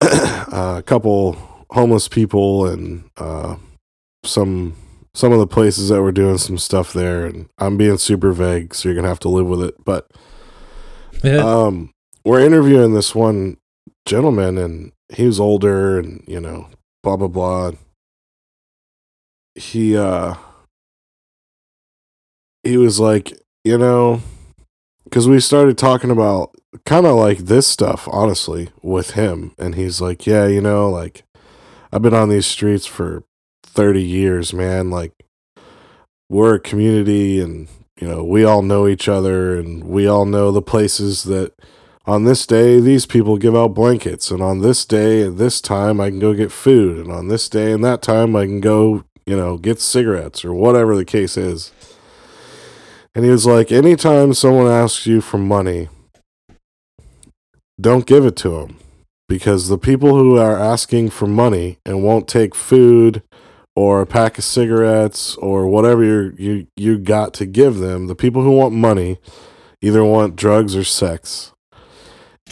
a couple homeless people and uh some some of the places that were doing some stuff there. And I'm being super vague so you're going to have to live with it, but Yeah. um we're interviewing this one gentleman and he was older and you know blah blah blah he uh he was like you know because we started talking about kind of like this stuff honestly with him. And he's like yeah you know like i've been on these streets for 30 years man. Like we're a community and you know we all know each other and we all know the places that on this day these people give out blankets and on this day at this time i can go get food and on this day and that time i can go you know get cigarettes or whatever the case is. And he was like anytime someone asks you for money don't give it to them because the people who are asking for money and won't take food or a pack of cigarettes or whatever you you you got to give them the people who want money either want drugs or sex.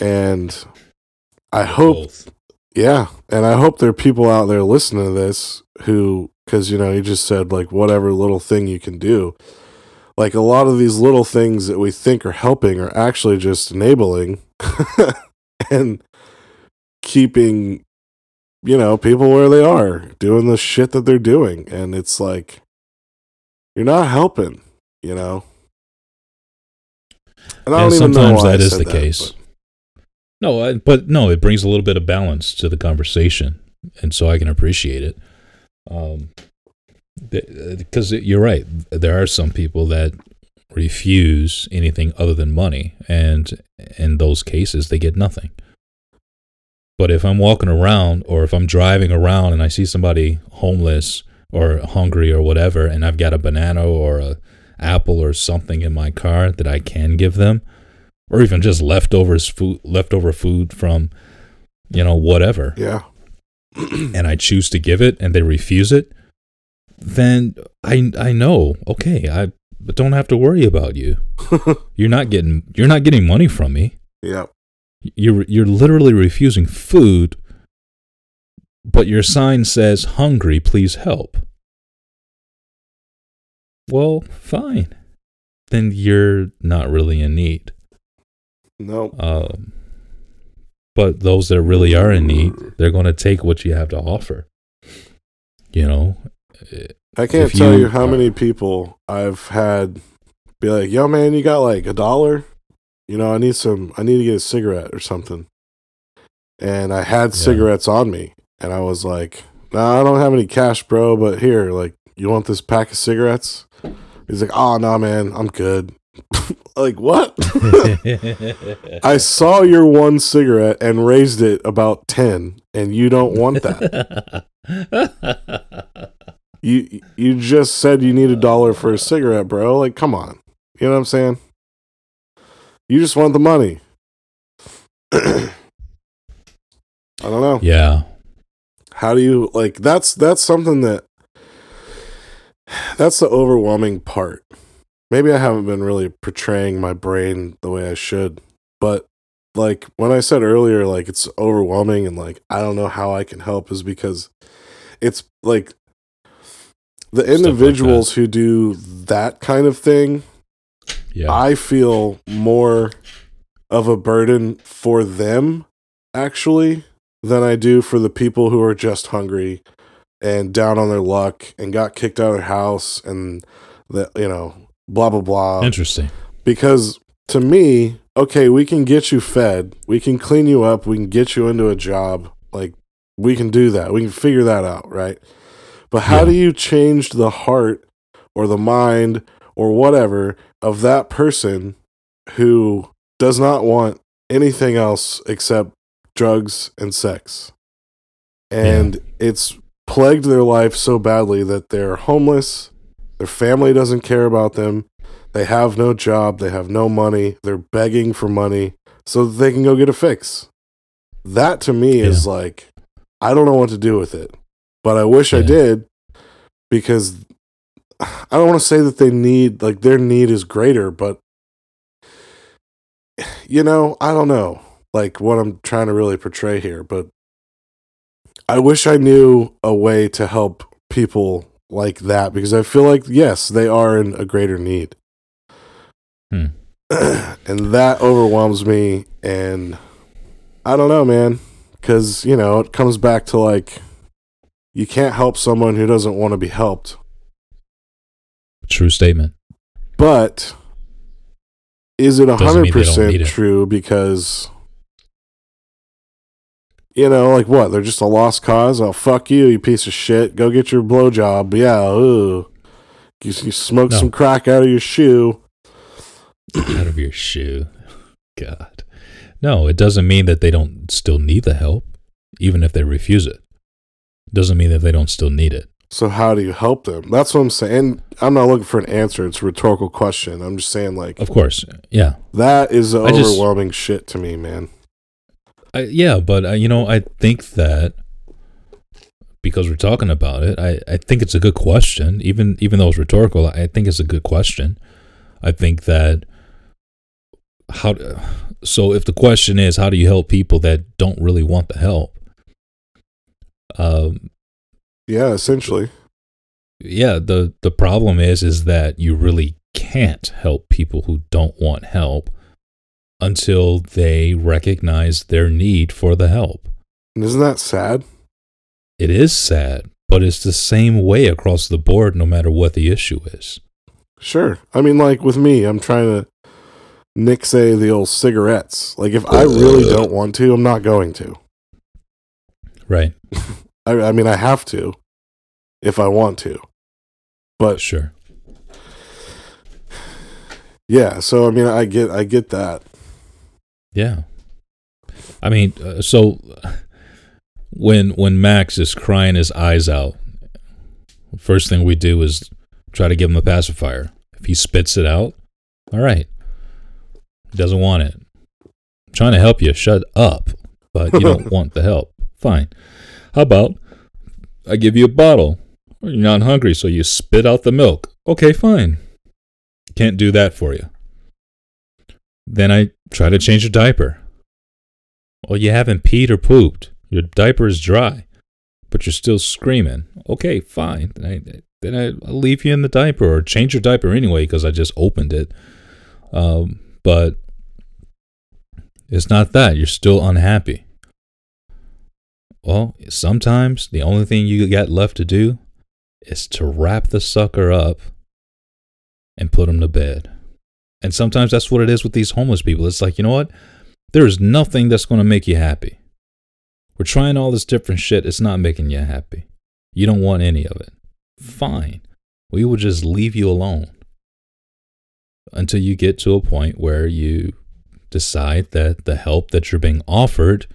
And i hope Both. yeah, and I hope there are people out there listening to this who, because you know, you just said like whatever little thing you can do. Like a lot of these little things that we think are helping are actually just enabling and keeping, you know, people where they are doing the shit that they're doing. And it's like, you're not helping, you know? And I And don't even know sometimes that is the case. but- No, I, but no, it brings a little bit of balance to the conversation, and so I can appreciate it. Um, because you're right, there are some people that refuse anything other than money. And in those cases, they get nothing. But if I'm walking around or if I'm driving around and I see somebody homeless or hungry or whatever, and I've got a banana or a apple or something in my car that I can give them, or even just leftovers food, leftover food from, you know, whatever, Yeah. and I choose to give it and they refuse it, then I I know okay I don't have to worry about you. You're not getting you're not getting money from me. yeah. You're you're literally refusing food, but your sign says hungry, please help. Well, fine. Then you're not really in need. No. Um, but those that really are in need, they're going to take what you have to offer. You know, I can't tell you you how are- many people I've had be like, "Yo, man, you got like a dollar? You know, I need some. I need to get a cigarette or something." And I had Yeah. cigarettes on me, and I was like, "Nah, I don't have any cash, bro. But here, like, you want this pack of cigarettes?" He's like, "Oh, no, man, I'm good." like what? I saw your one cigarette and raised it about ten, and you don't want that. you you just said you need a dollar for a cigarette, bro. Like, come on. You know what I'm saying? You just want the money. I don't know. yeah. How do you like that's that's something that that's the overwhelming part. Maybe I haven't been really portraying my brain the way I should, but like when I said earlier like it's overwhelming and like I don't know how I can help is because it's like the like that. individuals who do that kind of thing Yeah. I feel more of a burden for them actually than I do for the people who are just hungry and down on their luck and got kicked out of their house and that you know blah blah blah. Interesting. because to me okay we can get you fed. We can clean you up. We can get you into a job. Like we can do that. We can figure that out right? But how Yeah. do you change the heart or the mind or whatever of that person who does not want anything else except drugs and sex? And it's plagued their life so badly that they're homeless their family doesn't care about them they have no job, they have no money, they're begging for money so that they can go get a fix. That to me is like I don't know what to do with it. But I wish I did because I don't want to say that they need like their need is greater, but you know, I don't know like what I'm trying to really portray here, but I wish I knew a way to help people like that because I feel like yes, they are in a greater need. Hmm. and that overwhelms me and I don't know, man, cuz you know, it comes back to like you can't help someone who doesn't want to be helped. True statement. But is it Doesn't mean they don't 100% true because you know, like what? They're just a lost cause. Oh, fuck you, you piece of shit. Go get your blowjob. Yeah, ooh. You, you smoke No. some crack out of your shoe. out of your shoe. God. No, it doesn't mean that they don't still need the help, even if they refuse it. Doesn't mean that they don't still need it. So how do you help them? That's what I'm saying. I'm not looking for an answer. It's a rhetorical question. I'm just saying, like, Of course. Yeah. that is I just- overwhelming shit to me, man. I, yeah, but uh, you know, I think that because we're talking about it, I, I think it's a good question. Even even though it's rhetorical, I think it's a good question. I think that how so if the question is how do you help people that don't really want the help? Um, Yeah, essentially. yeah the the problem is is that you really can't help people who don't want help until they recognize their need for the help isn't that sad? it is sad but it's the same way across the board no matter what the issue is Sure. I mean, like with me, I'm trying to nick say the old cigarettes. Like, if I really don't want to, I'm not going to. right I, I mean, I have to if I want to. But sure Yeah, so I mean, I get, I get that. Yeah. I mean, uh, so when when Max is crying his eyes out, first thing we do is try to give him a pacifier. If he spits it out, all right. He doesn't want it. I'm trying to help you. Shut up. But you don't want the help. Fine. How about I give you a bottle? You're not hungry, so you spit out the milk. Okay, fine. Can't do that for you. Then I try to change your diaper. Well, you haven't peed or pooped. Your diaper is dry, but you're still screaming. Okay, fine. Then I, then I I'll leave you in the diaper or change your diaper anyway because I just opened it. Um, but it's not that. You're still unhappy. Well, sometimes the only thing you got left to do is to wrap the sucker up and put him to bed. And sometimes that's what it is with these homeless people. It's like, you know what? There is nothing that's going to make you happy. We're trying all this different shit. It's not making you happy. You don't want any of it. Fine. We will just leave you alone until you get to a point where you decide that the help that you're being offered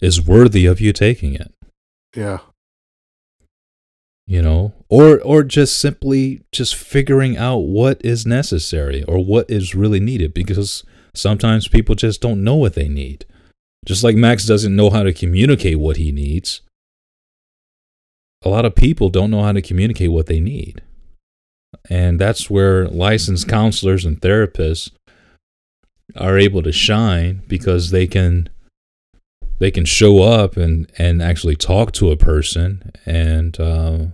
is worthy of you taking it Yeah, you know or or just simply just figuring out what is necessary or what is really needed because sometimes people just don't know what they need. Just like max doesn't know how to communicate what he needs a lot of people don't know how to communicate what they need. And that's where licensed counselors and therapists are able to shine because they can they can show up and and actually talk to a person and uh,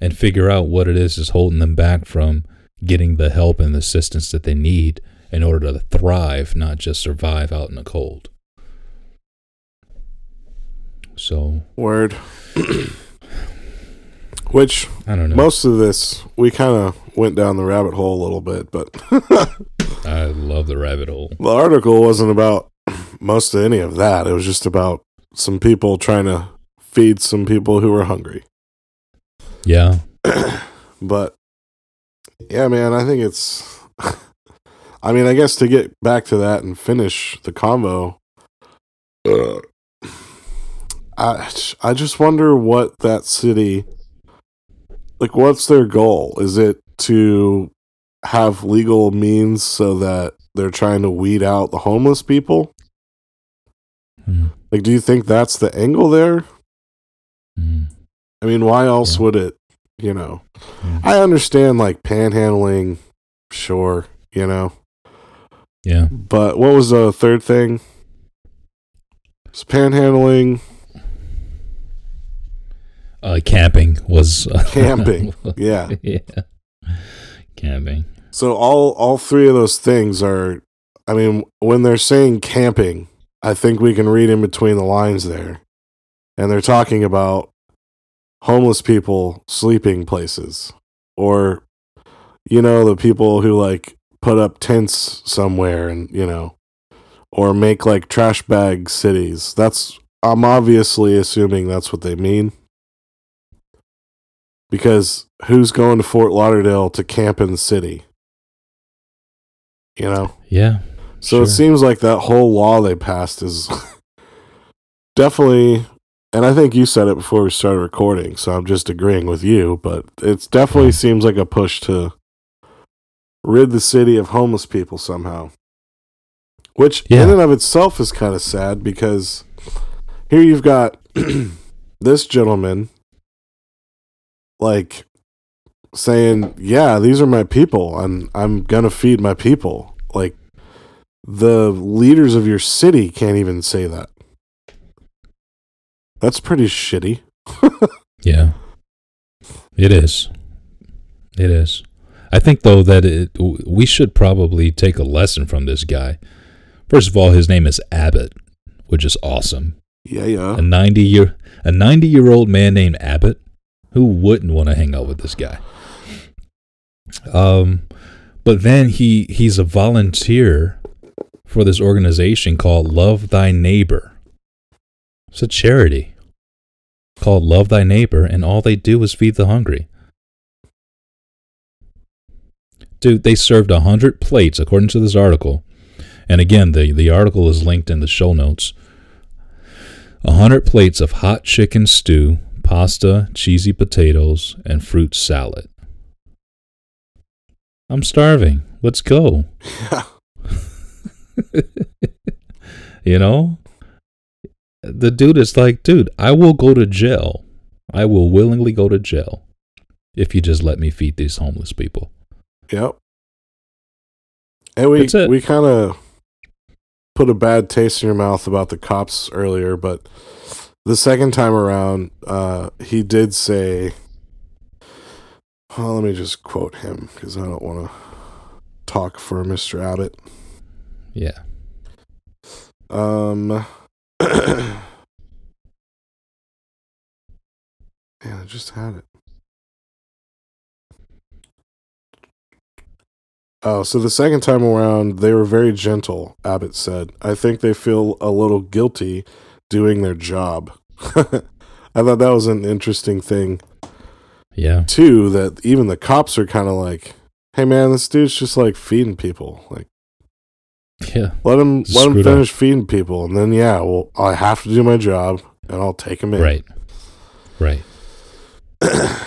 and figure out what it is is holding them back from getting the help and the assistance that they need in order to thrive, not just survive out in the cold. So word. Which I don't know. most of this we kind of went down the rabbit hole a little bit, but I love the rabbit hole. the article wasn't about most of any of that. It was just about some people trying to feed some people who were hungry. Yeah, But yeah, man, I think it's. I mean, I guess to get back to that and finish the convo, uh, I I just wonder what that city, like, what's their goal? Is it to have legal means so that they're trying to weed out the homeless people? Mm, Like, do you think that's the angle there? mm, I mean, why else Yeah. would it, you know? I understand like panhandling, sure, you know. yeah. But what was the third thing? It's panhandling, Uh, camping was uh, camping. yeah. yeah, camping. So all all three of those things are I mean, when they're saying camping, I think we can read in between the lines there. And they're talking about homeless people sleeping places or you know, the people who like put up tents somewhere and, you know, or make like trash bag cities. That's I'm obviously assuming that's what they mean. Because who's going to Fort Lauderdale to camp in the city? You know? Yeah, So it seems like that whole law they passed is definitely, and I think you said it before we started recording, so I'm just agreeing with you, but it definitely seems like a push to rid the city of homeless people somehow. Which, Yeah. in and of itself, is kind of sad because here you've got this gentleman, like, saying, "Yeah, these are my people, and I'm gonna feed my people." Like, the leaders of your city can't even say that. That's pretty shitty. Yeah, it is. It is. I think though that it, we should probably take a lesson from this guy. First of all, his name is Abbott, which is awesome. Yeah, yeah. A ninety year a ninety year old man named Abbott. Who wouldn't want to hang out with this guy? Um, but then he he's a volunteer for this organization called Love Thy Neighbor. It's a charity called Love Thy Neighbor, and all they do is feed the hungry. dude, they served a hundred plates according to this article. And again, the the article is linked in the show notes. A hundred plates of hot chicken stew, pasta, cheesy potatoes, and fruit salad. I'm starving. Let's go. You know? The dude is like, dude, I will go to jail. I will willingly go to jail if you just let me feed these homeless people. Yep. And we we kind of put a bad taste in your mouth about the cops earlier, but the second time around, uh, he did say, well, let me just quote him because I don't want to talk for Mr. Abbott. Yeah. Um, yeah, I just had it. Oh, so the second time around, they were very gentle, Abbott said. I think they feel a little guilty doing their job. I thought that was an interesting thing, Yeah. too, that even the cops are kind of like, hey, man, this dude's just like feeding people. Like, Yeah. let him, let him screwed up. finish feeding people. And then, yeah, well, I have to do my job and I'll take him in. Right. Right.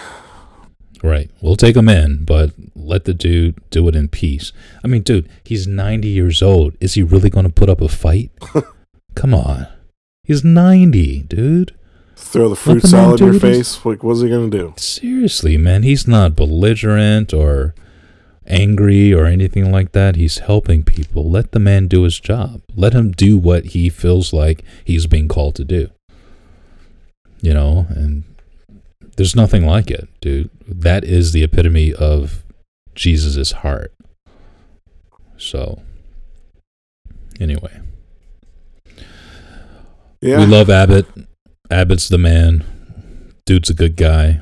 right. We'll take him in, but let the dude do it in peace. I mean, dude, he's 90 years old. Is he really going to put up a fight? Come on. He's 90, dude. Throw the fruit salad in your face. Like, what's he going to do? Seriously, man. He's not belligerent or angry or anything like that. He's helping people. Let the man do his job. Let him do what he feels like he's being called to do. You know, and there's nothing like it, dude. That is the epitome of Jesus' heart. So, anyway, Yeah. we love Abbott. Abbott's the man. Dude's a good guy.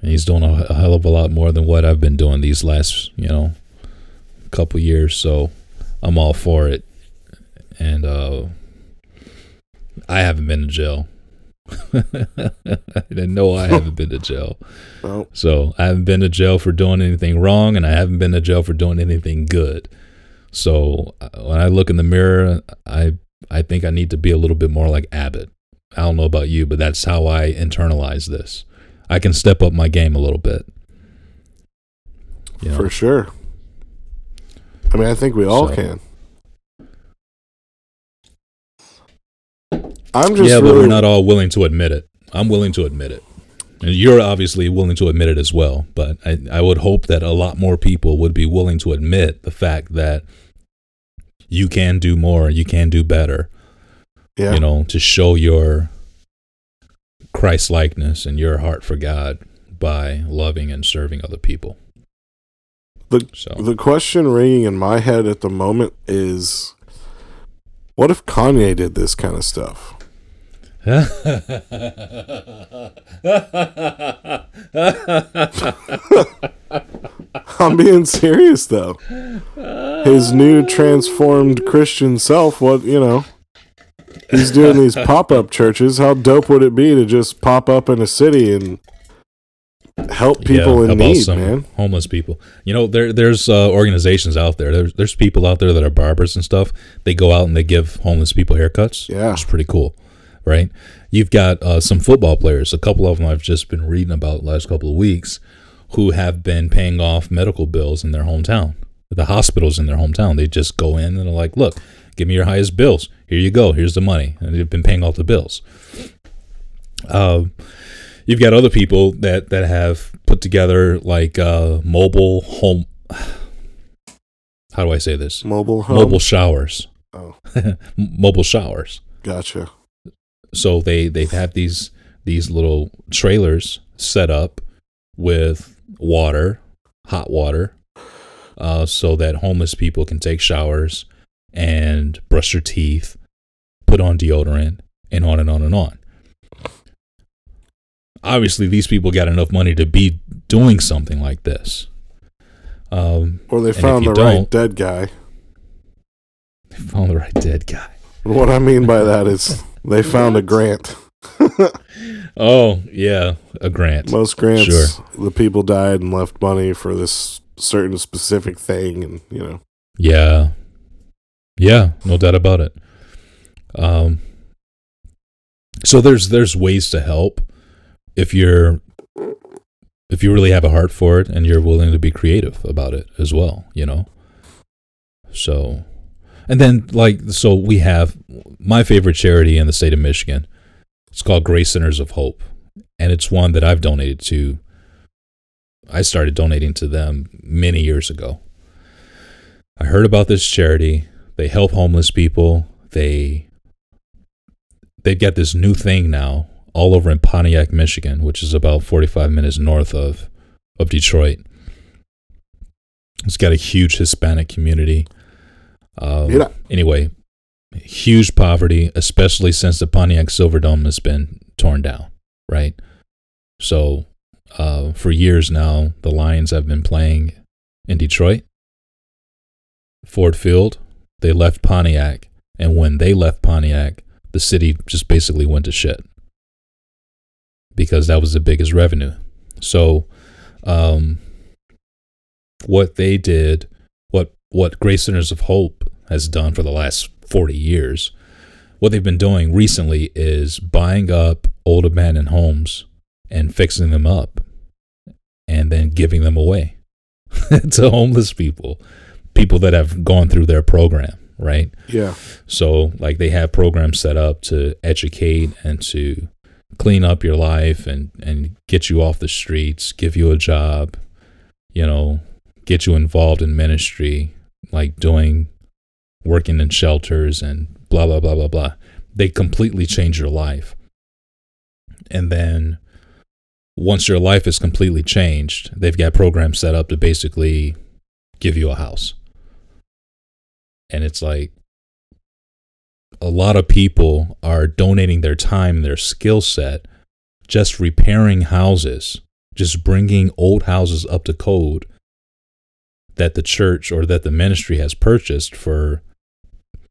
And he's doing a, a hell of a lot more than what I've been doing these last, you know, couple years. So I'm all for it. And uh, I haven't been to jail. and no, I haven't been to jail. Oh, So I haven't been to jail for doing anything wrong, and I haven't been to jail for doing anything good. So uh, when I look in the mirror, I I think I need to be a little bit more like Abbott. I don't know about you, but that's how I internalize this. I can step up my game a little bit. You know? for sure. I mean, I think we all So- can. I'm just yeah, but we're not all willing to admit it. I'm willing to admit it. And you're obviously willing to admit it as well. But I, I would hope that a lot more people would be willing to admit the fact that you can do more, you can do better, yeah. you know, to show your Christ likeness and your heart for God by loving and serving other people. The- so The question ringing in my head at the moment is what if Kanye did this kind of stuff? I'm being serious though. His new transformed Christian self, what, you know, he's doing these pop up churches. How dope would it be to just pop up in a city and help people in help need, some man? Homeless people. You know, there there's uh, organizations out there. There's there's people out there that are barbers and stuff. They go out and they give homeless people haircuts. Yeah. it's pretty cool, right? You've got uh, some football players. A couple of them I've just been reading about the last couple of weeks, who have been paying off medical bills in their hometown. The hospitals in their hometown. They just go in and they're like, "Look, give me your highest bills. Here you go. Here's the money." And they've been paying all the bills. Um, you've got other people that that have put together like uh, mobile home. How do I say this? Mobile home. Mobile showers. Oh, mobile showers. gotcha. So they they have these these little trailers set up with water, hot water, uh, so that homeless people can take showers and brush their teeth, put on deodorant, and on and on and on. Obviously, these people got enough money to be doing something like this. Um, Or they found the right dead guy. they found the right dead guy. What I mean by that is they found a grant. Oh yeah, a grant. Most grants, Sure. the people died and left money for this certain specific thing, and you know, Yeah. Yeah, no doubt about it. Um so there's there's ways to help if you're if you really have a heart for it and you're willing to be creative about it as well, you know. So and then like so we have my favorite charity in the state of Michigan. It's called Grace Centers of Hope and it's one that I've donated to I started donating to them many years ago. I heard about this charity. They help homeless people. They they've got this new thing now all over in Pontiac, Michigan, which is about 45 minutes north of of Detroit. It's got a huge Hispanic community. Um, Yeah. Anyway, huge poverty, especially since the Pontiac Silverdome has been torn down, right? So, uh, for years now, the Lions have been playing in Detroit, Ford Field. They left Pontiac, and when they left Pontiac, the city just basically went to shit because that was the biggest revenue. So, um, what they did, what what Grace Centers of Hope has done for the last forty years, what they've been doing recently is buying up old abandoned homes and fixing them up, and then giving them away to homeless people, people that have gone through their program, right? yeah, So, like, they have programs set up to educate and to clean up your life and, and get you off the streets, give you a job, you know, get you involved in ministry, like doing working in shelters and blah, blah, blah, blah, blah. They completely change your life. And then once your life is completely changed, they've got programs set up to basically give you a house. And it's like, a lot of people are donating their time, their skill set, just repairing houses, just bringing old houses up to code that the church or that the ministry has purchased for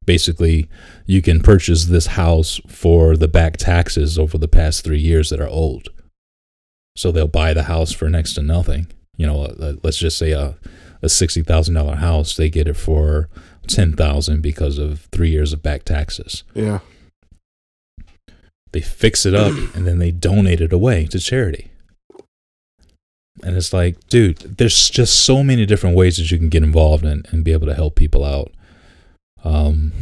basically you can purchase this house for the back taxes over the past three years that are old. So they'll buy the house for next to nothing. You know, uh, let's just say a, a sixty thousand dollar house, they get it for ten thousand because of three years of back taxes. yeah, They fix it up and then they donate it away to charity. And it's like, dude, there's just so many different ways that you can get involved and, and be able to help people out. Um,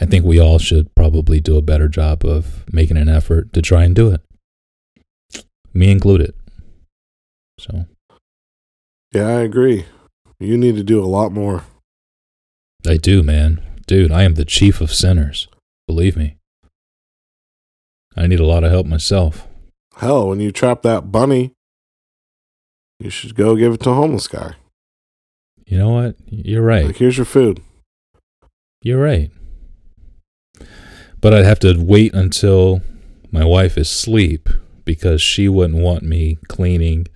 I think we all should probably do a better job of making an effort to try and do it. Me included. So yeah. I agree. You need to do a lot more. I do, man. Dude, I am the chief of sinners. Believe me. I need a lot of help myself. Hell, when you trap that bunny, you should go give it to a homeless guy. You know what? You're right. Like, here's your food. You're right. But I'd have to wait until my wife is asleep because she wouldn't want me cleaning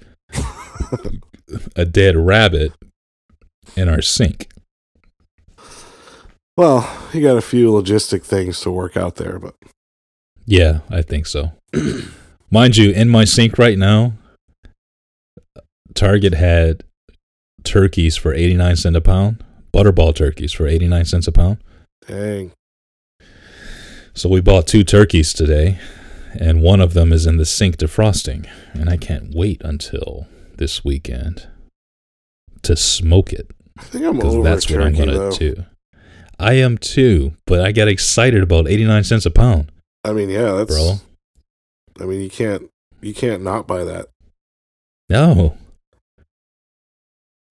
a dead rabbit in our sink. Well, you got a few logistic things to work out there, but Yeah, I think so. Mind you, in my sink right now, Target had turkeys for 89 cents a pound, butterball turkeys for 89 cents a pound. dang. So we bought two turkeys today, and one of them is in the sink defrosting, and I can't wait until this weekend to smoke it I think I'm over that's what I'm turkey, gonna though. do. I am too, but I got excited about 89 cents a pound, I mean, yeah, that's. bro. I mean, you can't you can't not buy that. No.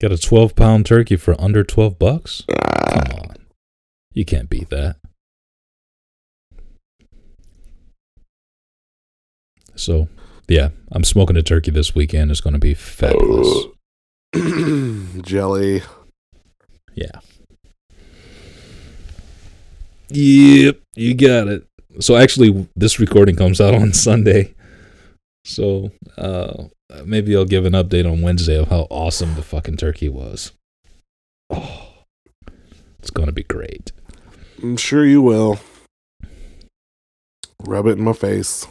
Got a 12 pound turkey for under 12 bucks? Come on. You can't beat that. So, yeah, I'm smoking a turkey this weekend. It's going to be fabulous. Jelly. Yeah. Yep, you got it. So actually, this recording comes out on Sunday. So uh, maybe I'll give an update on Wednesday of how awesome the fucking turkey was. Oh, it's gonna be great. I'm sure you will. Rub it in my face.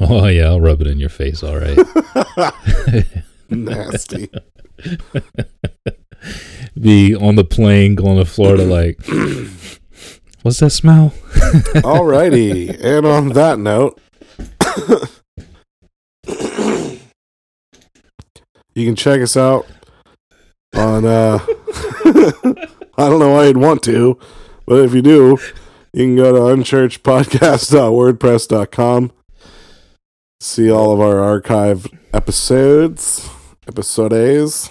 Oh yeah, I'll rub it in your face. All right. Nasty. Be on the plane going to Florida, like, what's that smell? Alrighty. and on that note, you can check us out on uh I don't know why you'd want to, but if you do, you can go to unchurchpodcast.wordpress.com. See all of our archive episodes, episodes.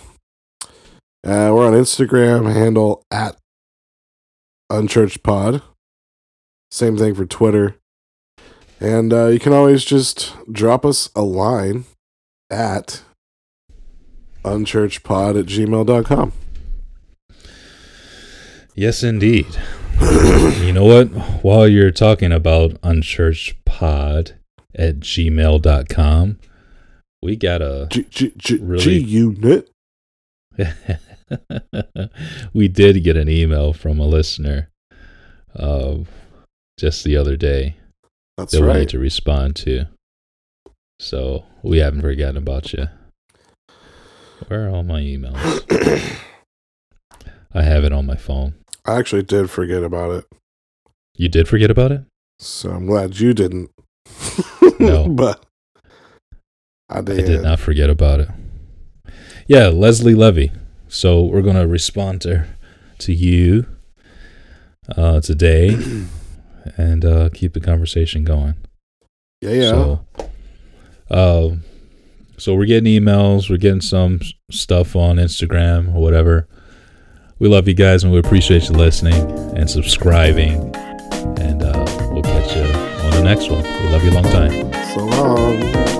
Uh, we're on Instagram, handle at unchurchpod. Same thing for Twitter. And uh, you can always just drop us a line at unchurchpod at gmail.com. Yes, indeed. you know what? While you're talking about unchurchpod at gmail.com, we got a. G, G, G, Really? G unit. we did get an email from a listener uh, just the other day That's that we right. need to respond to. So we haven't forgotten about you. Where are all my emails? I have it on my phone. I actually did forget about it. You did forget about it? So I'm glad you didn't. No. but I did. I did not forget about it. Yeah, Leslie Levy. So we're going to respond to to you uh, today and uh, keep the conversation going. Yeah, yeah. So, uh, so we're getting emails, we're getting some stuff on Instagram or whatever. We love you guys and we appreciate you listening and subscribing. And uh, we'll catch you on the next one. We love you a long time. so long.